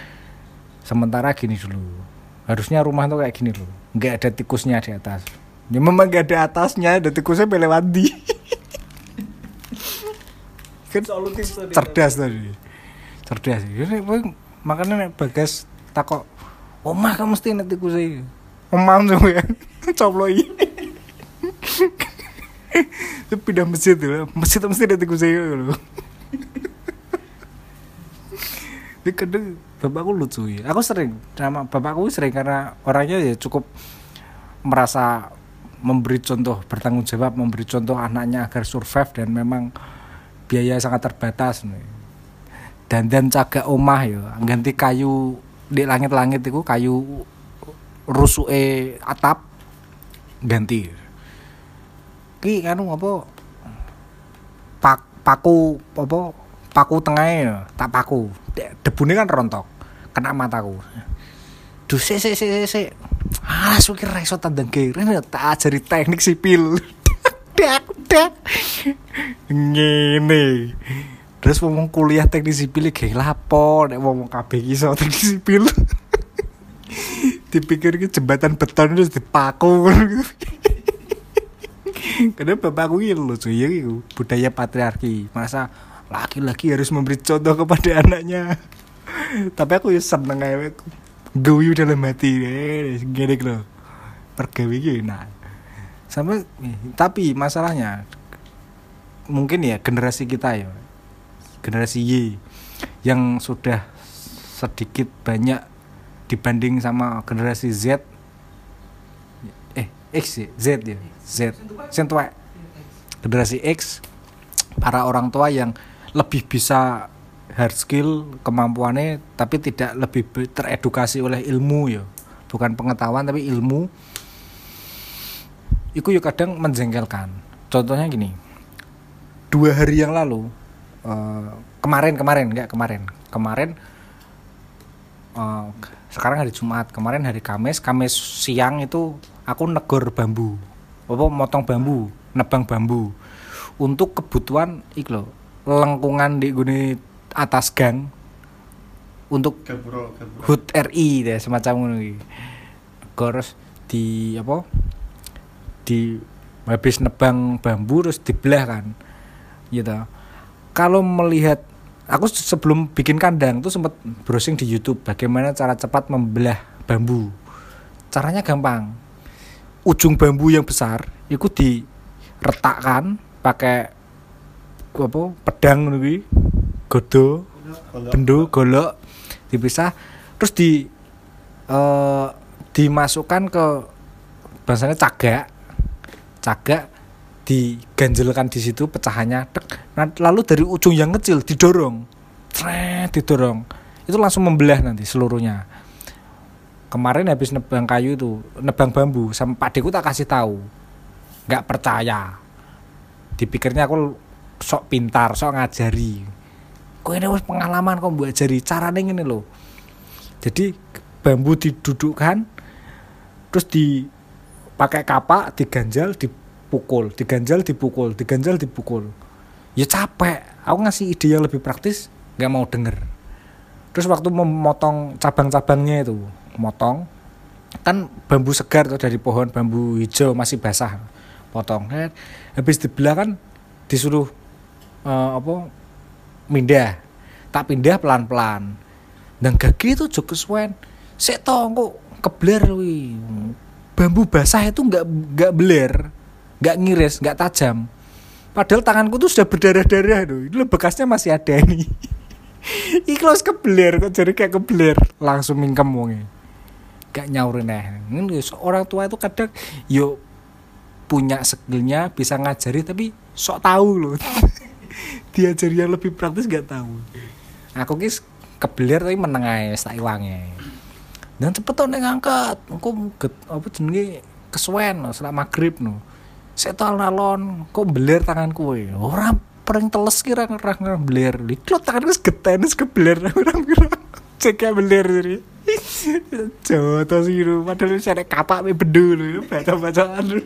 sementara gini dulu. Harusnya rumah tuh kayak gini loh. Nggak ada tikusnya di atas. Ya memang gak ada atasnya, ada tikusnya melewati. <laughs> kan cerdas tadi. Cerdas. Makanya bagas takok omah kan mesti nek tikusnya. Omah tuh ya. <laughs> Coploi. Itu pindah masjid tuh. Masjid mesti ada tikusnya loh. Ini kadang bapakku lucu ya. Aku sering sama bapakku sering karena orangnya ya cukup merasa memberi contoh bertanggung jawab memberi contoh anaknya agar survive dan memang biaya sangat terbatas nih dan dan cagak omah ya ganti kayu di langit-langit itu kayu rusuke atap. Ganti. Ki anu apa? Pak paku apa? Paku tengahnya tak paku. De- debune kan rontok. Kena mataku. Duh sik sik sik sik, sik. Ah suki ra iso tandang kene tak ajari teknik sipil. <laughs> Dak dak. Ngene. Terus ngomong kuliah teknik sipil iki lapo nek ngomong kabeh iso teknik sipil <laughs> dipikir ki jembatan beton terus dipaku. <laughs> Karena bapakku ini lucu ya budaya patriarki. Masa laki-laki harus memberi contoh kepada anaknya? Tapi aku ya seneng aja guyu dalam hati eh gini loh pergawi gitu nah sama tapi masalahnya mungkin ya generasi kita ya generasi Y yang sudah sedikit banyak dibanding sama generasi Z. Eh X ya Z ya Z. Tuwek. generasi X para orang tua yang lebih bisa hard skill kemampuannya tapi tidak lebih teredukasi oleh ilmu ya. Bukan pengetahuan tapi ilmu. Itu ya kadang menjengkelkan. Contohnya gini dua hari yang lalu eh, kemarin kemarin enggak kemarin. Kemarin eh, sekarang hari Jumat kemarin hari Kamis Kamis siang itu aku negor bambu apa motong bambu nebang bambu untuk kebutuhan ik lho lengkungan di gune atas gang untuk Gaburo, gaburo. HUT RI deh semacam ngono iki. Terus di apa? Di habis nebang bambu terus dibelah kan. Gitu. Kalau melihat aku sebelum bikin kandang tuh sempat browsing di YouTube bagaimana cara cepat membelah bambu. Caranya gampang. Ujung bambu yang besar itu diretakkan pakai apa pedang ngono kuwi. Godo bendo golok dipisah terus di eh dimasukkan ke bahasanya cagak cagak diganjelkan di situ pecahannya tek. Nah, lalu dari ujung yang kecil didorong. Tret, didorong. Itu langsung membelah nanti seluruhnya. Kemarin habis nebang kayu itu nebang bambu sama pak Deku tak kasih tahu. Nggak percaya. Dipikirnya aku sok pintar sok ngajari. Kok ini wis pengalaman kok buat jari caranya ini loh jadi bambu didudukkan terus dipakai kapak diganjal dipukul diganjal dipukul diganjal dipukul. Ya capek. Aku ngasih ide yang lebih praktis nggak mau denger. Terus waktu memotong cabang-cabangnya itu motong kan bambu segar tuh dari pohon bambu hijau masih basah potong. Habis dibelah kan disuruh eh, apa mindah. Tak pindah pelan-pelan. Dan gagi itu juga kesuwen. To kok kebler wi bambu basah itu nggak nggak beler nggak ngiris nggak tajam. Padahal tanganku tuh sudah berdarah-darah tuh itu bekasnya masih ada nih <laughs> Ikhlas kebeler kok jadi kayak kebeler langsung mingkem wonge. Gak nyaurin eh orang tua itu kadang yo punya skillnya bisa ngajari tapi sok tahu loh. <laughs> Diajari yang lebih praktis gak tahu. Aku kis kebeler tapi meneng ae wis tak iwange dan cepet tuh ngangkat. Engko get apa jenenge? Kesuwen no, setelah maghrib no saya tahu alon kok beler tanganku we orang pering teles kira ngerang beler. Diklot tangan wis geten wis kebeler. Orang kira cek ya beler jadi Joto sih lu padahal saya kapak me bedu lu baca-bacaan lu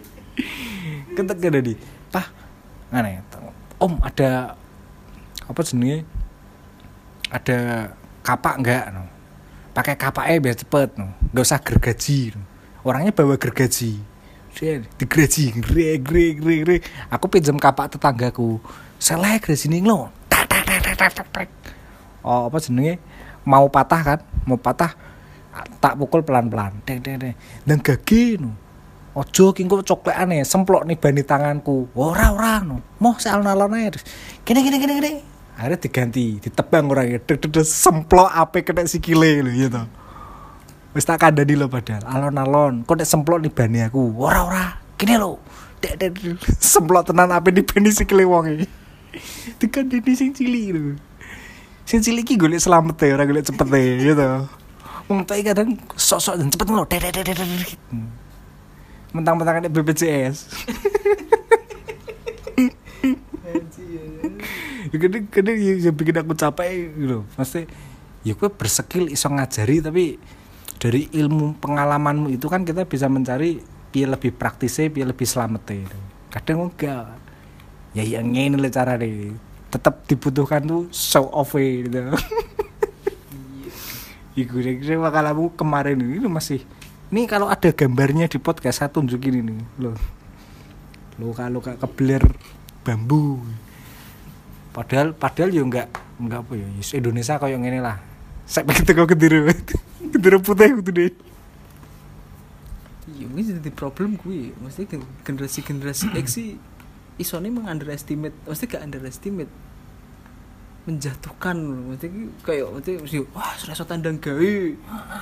ketek gak di pah ngene om ada apa jenenge? Ada kapak enggak no? Pakai kapaknya biar cepet no? Nggak usah gergaji no. orangnya bawa gergaji dia digergaji gre gre gre gre aku pinjam kapak tetanggaku. Selek gergaji nih lo oh apa jenenge? Mau patah kan? Mau patah tak pukul pelan pelan deng deng deng. Dan gagi no ojo kingko cokleane semplok nih bani tanganku. Ora ora no mau soal nalon aja gini gini gini gini akhirnya diganti ditebang orangnya deg deg semplok ape kena sikile gitu wis tak kandani lo padahal. Alon-alon. Kok nek nih bani aku? Ora ora. Gini lo dek dek <laughs> semplok tenan ape di bani sikile wonge <laughs> dikandani sing cilik lho. Sing cilik iki golek selamat ya ora golek cepet ya gitu wong tak kadang sok-sok dan cepet lo dek dek dek dek. mentang-mentang ada BPJS Ya, kadang kadang yang bikin aku capek gitu pasti ya gue berskill iso ngajari tapi dari ilmu pengalamanmu itu kan kita bisa mencari piye lebih praktisnya piye lebih selamat gitu. kadang enggak ya yang ini lah cara deh tetap dibutuhkan tuh show off gitu. <laughs> Iku kira makalamu kemarin ini masih. Ini kalau ada gambarnya di podcast saya tunjukin ini loh luka-luka kebeler bambu. Padahal padahal ya enggak enggak apa ya. Indonesia kayak ngene lah. Saya pengen teko kediri <laughs> kediri putih gitu deh iya ini jadi problem gue. Mesti generasi generasi X sih isone mengunderestimate mesti gak underestimate menjatuhkan. Mesti kayak mesti mesti wah sudah so tandang gawe.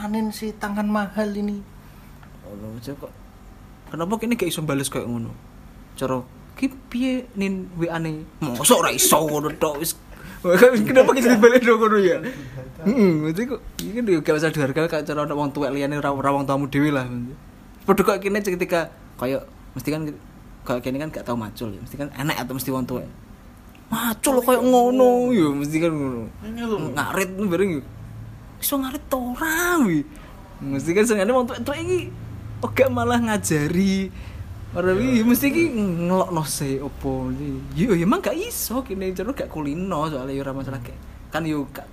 Anin sih tangan mahal ini. Oh no, kok kenapa kini gak iso bales kayak ngono? Cara ki piye nin wa ane mosok ora iso ngono tok wis kenapa kita <laughs> balik dong ngono ya? Heeh mesti kok iki kan gak usah dihargai kayak cara ono wong tuwek liyane ora wong tamu dhewe lah padha kok kene ketika kayak mesti kan kayak kene kan gak tau macul ya mesti kan enak atau mesti wong tuwek macul kayak ngono ya mesti kan ngono. Ngarit bareng ya. Iso ngarit to ora mesti kan senengane wong tuwek iki oke malah ngajari Ora wi mesti ki ngelokno se opo. Iki. Yo ya emang gak iso kene jero gak kulino soalnya yo ora masalah. Kayak kan yo gak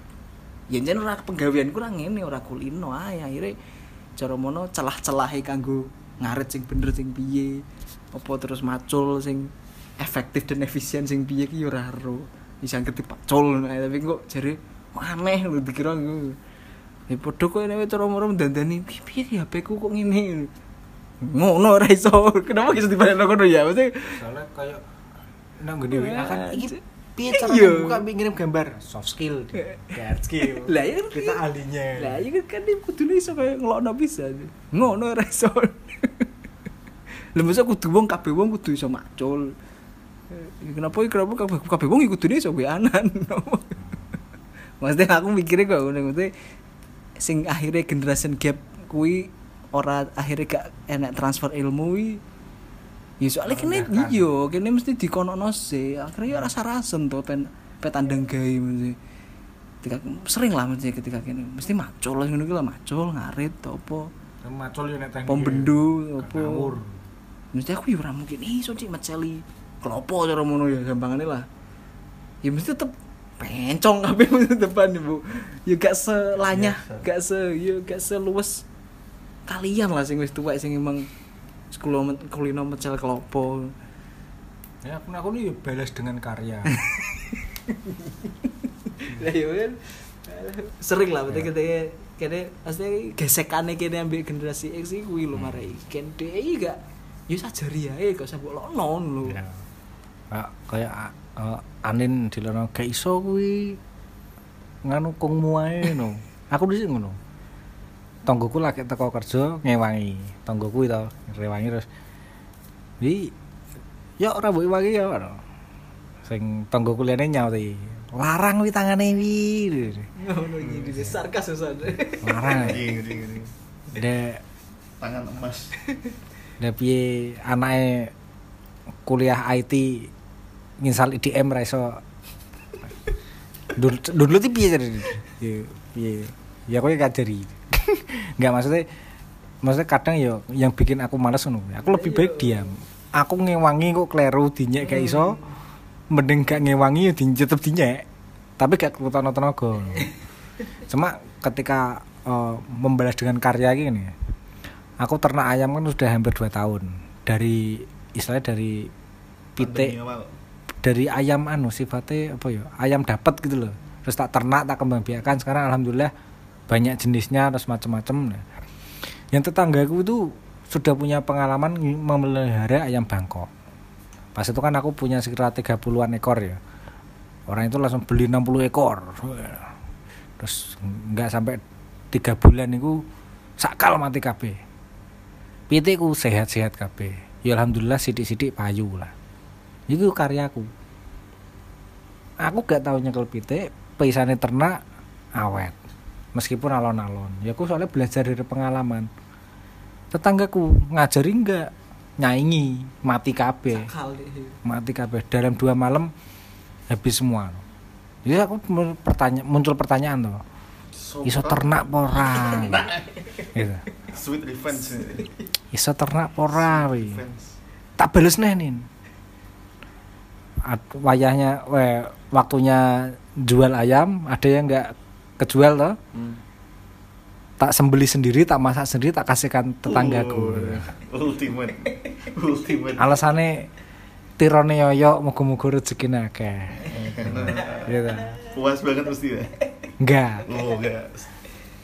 ya jen ora penggawean kurang ngene ora kulino. Ae akhirnya cara mono celah-celahe kanggo ngarit sing bener sing piye apa terus macul sing efektif dan efisien sing piye ki yo ora ero. Bisa ngerti pacul nah, tapi kok jare aneh lho dikira ngono ya padha kok nek cara mono dandani piye HP ku kok ngene ngono ora iso kenapa bisa dibayar ngono ya mesti soalnya kayak nang gede WA kan iki piye Iya. cara buka ngirim gambar soft skill <laughs> hard skill Lah, iya. kita ahlinya Lah iya kan dia kudune iso kaya ngelokno bisa. Ngono ora iso. <laughs> Lah masa kudu wong kabeh wong kudu iso macul. Eh, Kenapa kenapa kabeh kabeh wong iku kudune iso anan. <laughs> Maksudnya aku mikirnya kok maksudnya sing akhirnya generation gap kuwi ora akhirnya gak enak transfer ilmu Ya soalnya kene Merendahkan. iya, kene mesti dikonono sih. Akhirnya ya rasa-rasen to pen petandang gawe mesti. Ketika sering lah mesti ketika kene mesti macul ngono ki lah macul ngarit to apa. macul yo nek teknik Pom bendu apa. ngawur Mesti aku ya ora mungkin iso cik maceli. Klopo cara ngono ya gampangane lah. Ya mesti tetep pencong kabeh <laughs> mesti depan Ibu. Ya gak selanyah, Biasa. gak se ya gak seluwes kalian lah sing wis tuwek sing emang sekolah kulino mecel klopo. ya aku aku nih balas dengan karya <laughs> Lah ya kan sering lah berarti ketika kene pasti gesekane kene ambil generasi X iki kuwi lho marai ken dhek iki gak yo sajari ae gak usah mbok lonon lho. Ya. Kayak kayak uh, Anin dilono gak iso kuwi nganu kungmu ae no. <laughs> Aku dhisik ngono. Tonggoku lagi teko kerja ngewangi. Tonggoku itu ngewangi terus. Wi yo ora mbok iwangi ya. no. Sing tonggoku liyane nyauti. Larang wi tangane wi. Ngono iki di sarkas. Larang. Ngeri, ngeri, ngeri. Dek Tangan emas. dek piye anake kuliah IT nginstal IDM ra iso Dul- dulu tuh piye jadi ya piye ya aku ngajari <laughs> nggak maksudnya maksudnya kadang ya yang bikin aku males ngono. Aku lebih baik diam. Aku ngewangi kok kleru dinyek gak iso. Mending gak ngewangi ya tetep dinyek. Tapi gak kekuatan tenaga. <laughs> Cuma ketika eh, membalas dengan karya gini aku ternak ayam kan sudah hampir 2 tahun. Dari istilahnya dari pitik dari ayam anu sifatnya apa ya ayam dapat gitu loh. Terus tak ternak tak kembang biakan. Sekarang alhamdulillah banyak jenisnya terus macam-macam Nah, yang tetanggaku itu sudah punya pengalaman ng- memelihara ayam bangkok. Pas itu kan aku punya sekitar 30-an ekor ya. Orang itu langsung beli 60 ekor. Terus nggak sampai tiga bulan itu sakal mati kabeh. Pitikku sehat-sehat kabeh. Ya alhamdulillah sidik-sidik payu lah. Itu karyaku aku. Gak tahu nyekel pitik pisane ternak awet meskipun alon-alon. Ya aku soalnya belajar dari pengalaman. Tetanggaku ngajari enggak nyaingi mati kabeh. Mati kabeh. Dalam dua malam habis semua. Jadi aku pertanya muncul pertanyaan tuh iso ternak pora gitu. Sweet revenge. iso ternak pora tak bales nih nin. Ad- wayahnya we, waktunya jual ayam ada yang nggak kejual toh Hmm. tak sembeli sendiri tak masak sendiri tak kasihkan tetanggaku Oh, ultimate. ultimate. alasannya tirone yoyo muga-muga rezeki akeh <laughs> gitu Puas banget mesti ya. enggak Oh, enggak.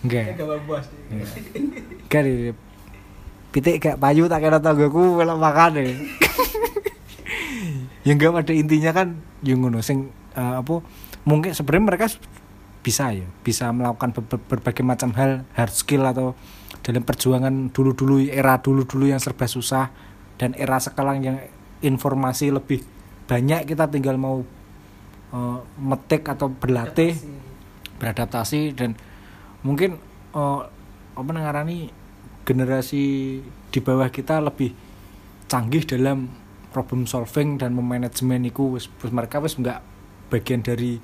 enggak Gak puas. enggak di pitik gak payu tak kira tanggaku melok makan deh <laughs> ya enggak pada intinya kan yang ngono sing eh, apa mungkin sebenarnya mereka bisa ya bisa melakukan ber- ber- berbagai macam hal hard skill atau dalam perjuangan dulu-dulu era dulu-dulu yang serba susah dan era sekarang yang informasi lebih banyak kita tinggal mau eh, metik atau berlatih beradaptasi. dan mungkin eh, apa ngarani generasi di bawah kita lebih canggih dalam problem solving dan memanajemen itu. Mereka wis nggak bagian dari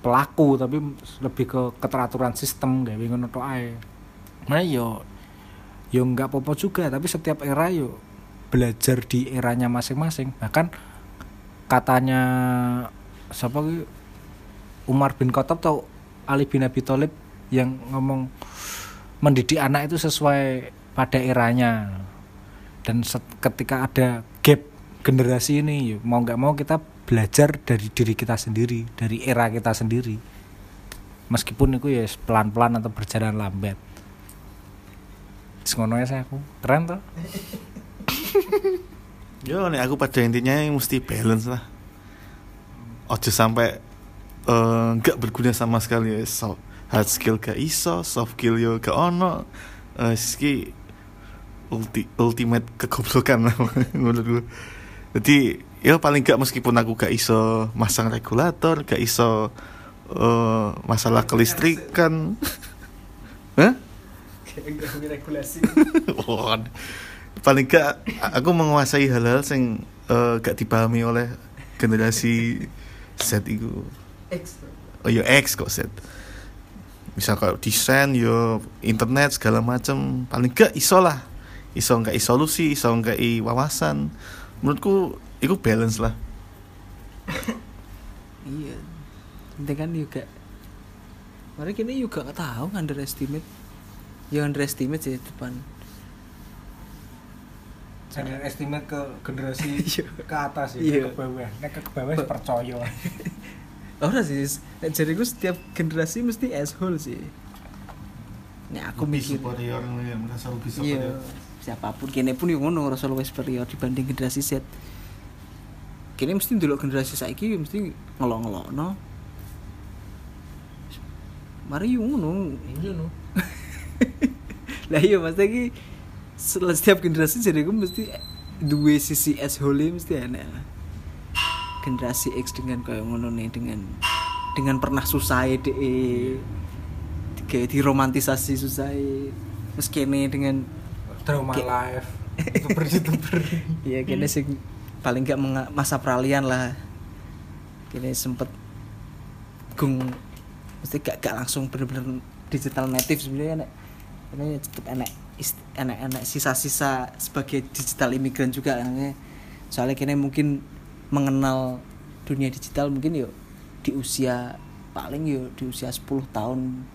pelaku tapi lebih ke keteraturan sistem gawe ngono tok ae. Nah yo yo nggak popo juga tapi setiap era yo belajar di eranya masing-masing. Bahkan katanya siapa? Umar bin Khattab atau Ali bin Abi Thalib yang ngomong mendidik anak itu sesuai pada eranya dan ketika ada gap generasi ini mau nggak mau kita belajar dari diri kita sendiri dari era kita sendiri meskipun itu ya pelan-pelan atau berjalan lambat Sengono ya saya aku keren tuh <laughs> Yo, nek aku pada intinya mesti balance lah. Ojo sampai eh, nggak berguna sama sekali ya. So, hard skill gak iso, soft skill yo gak ono. Eh ski ulti, ultimate kegoblokan lah <laughs> menurut gue. Jadi ya paling gak meskipun aku gak iso masang regulator, gak iso eh, masalah kelistrikan. Hah? regulasi. <laughs> Paling gak aku menguasai hal-hal yang eh, gak dipahami oleh generasi Z itu oh yo X kok Z. Misal kayak desain yo internet segala macam paling gak iso lah. Iso nggak i solusi iso nggak i wawasan. Menurutku itu balance lah iya penting kan juga mereka kini juga nggak tahu underestimate ya underestimate sih depan Jangan estimate ke generasi <laughs> Iya. ke atas ya, Iya. ke bawah. Nek ke bawah wis percaya. <laughs> Ora sih, nek jariku setiap generasi mesti asshole sih. Nek aku mikir superior merasa lebih iya siapa pun kene pun yang ngono ngerasa luwih superior dibanding generasi Z. Kene mesti ndelok generasi saiki mesti ngelok-ngelokno. Mari yo ngono. Iya no. <laughs> Lah iya Mas sel- setiap generasi jadi aku mesti dua sisi asshole mesti enak lah. Generasi X dengan kayak ngono nih dengan dengan pernah susah de kayak diromantisasi susah terus kene dengan Trauma life. Youtuber-youtuber. <laughs> ya kene sing paling gak menga- masa peralihan lah. Kene sempet gung. Mesti gak, gak langsung bener-bener digital native sebenarnya enak ini cepet enak ist- enak-enak sisa-sisa sebagai digital imigran juga kan soalnya kene mungkin mengenal dunia digital mungkin yuk di usia paling yuk di usia 10 tahun.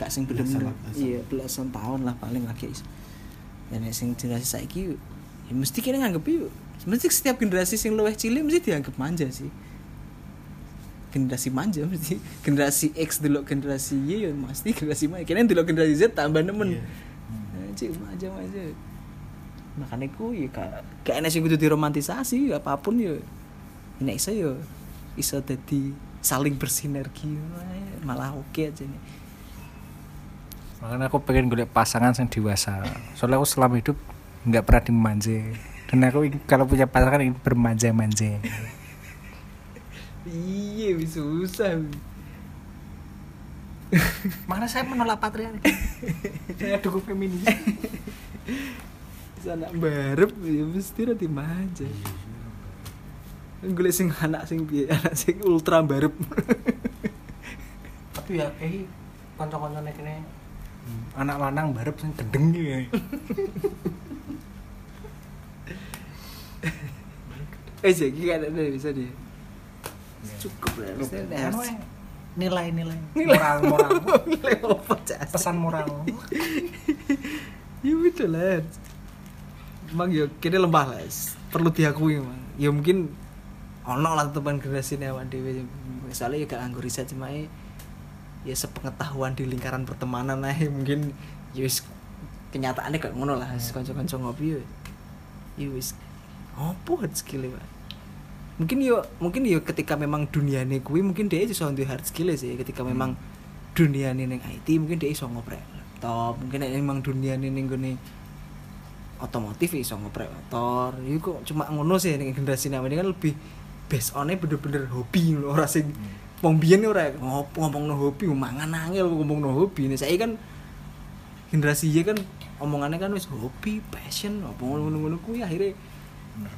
Gak sing bener-bener iya belasan tahun lah paling lagi dan nek sing generasi saiki yuk ya mesti kene nganggep yuk mesti setiap generasi sing luwih cilik mesti dianggap manja sih. Generasi manja mesti. Generasi X dulu generasi Y ya mesti generasi manja kene dulu generasi Z tambah nemen. Iya. Cik manja manja. Makanya ku ya gak gak enak sing kudu diromantisasi apa pun ya. Nek iso ya iso dadi saling bersinergi malah oke aja nih Makanya aku pengen golek pasangan yang dewasa. Soalnya aku selama hidup nggak pernah dimanja. Dan aku kalau punya pasangan ingin bermanja-manja. iya susah Mana saya menolak patriarki. saya dukung feminis. anak barep ya mesti rati manja gue sing anak sing piye anak sing ultra barep Tapi ya kayak kanca-kancane kene anak lanang barep sing gedeng ya. Eh jadi kan ada bisa dia. Cukup lah nilai-nilai. Nilai. moral moral. <laughs> Nilai apa pesan moral. <laughs> Ya udah lah. Emang ya kini lemah lah. Perlu diakui emang ya mungkin ono lah teman generasi ini awak dewe misalnya ya gak nganggur riset cuma ya ya sepengetahuan di lingkaran pertemanan lah. Mungkin ya wis kenyataannya kayak ngono lah. Kanca-kanca ngopi ya. Ya wis. Hard skill pak mungkin yo mungkin yo ketika memang dunia ini kuwi mungkin dia iso duwe hard skill sih. Ketika memang dunia ini neng IT mungkin dia iso ngoprek laptop. Mungkin memang dunia ini neng gini otomotif ya iso ngoprek motor. Itu kok cuma ngono sih ning generasi nama ini kan lebih based on bener-bener hobi lho ora sing wong biyen ora ngop ngomong no hobi mangan angel ngomong no hobi. Nih saya kan generasi Y kan omongannya kan wis hobi passion apa ngono-ngono kuwi akhirnya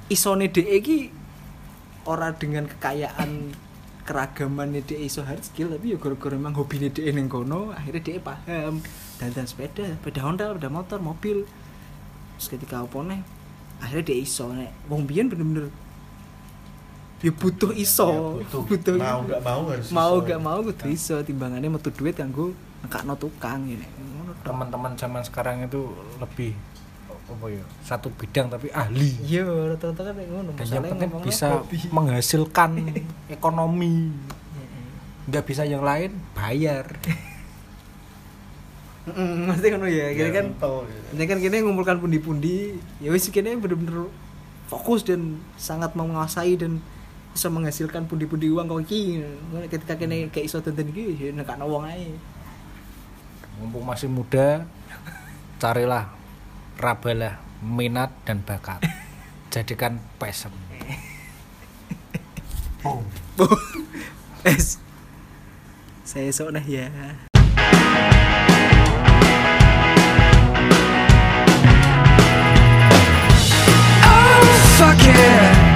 isone dhek iki ora dengan kekayaan keragaman dia iso hard skill tapi ya gara-gara emang hobi dia ning kono akhirnya dia paham dandan sepeda sepeda Honda sepeda motor mobil terus ketika apa nih akhirnya dia iso nek wong biyen bener-bener ya butuh iso Ya, butuh. <laughs> butuh Mau nggak mau harus mau iso. gak mau kudu iso timbangannya metu duit kanggo nekakno tukang ini ngono tok. teman-teman zaman sekarang itu lebih apa ya satu bidang tapi ahli. Iya rata-rata kan ngono. Dan yang penting bisa hobi. menghasilkan <laughs> ekonomi. Nggak bisa yang lain bayar. <laughs> Mesti ngono ya kira kan ya. ini kan kini ngumpulkan pundi-pundi ya wis kini bener-bener fokus dan sangat menguasai dan bisa menghasilkan pundi-pundi uang kok iki. Ngono, ketika kini kayak iso tonton iki ya wong ae. Mumpung masih muda carilah rabalah minat dan bakat. Jadikan passion. Boom. Oh. es. Saya esok nah ya. Oh, fuck yeah.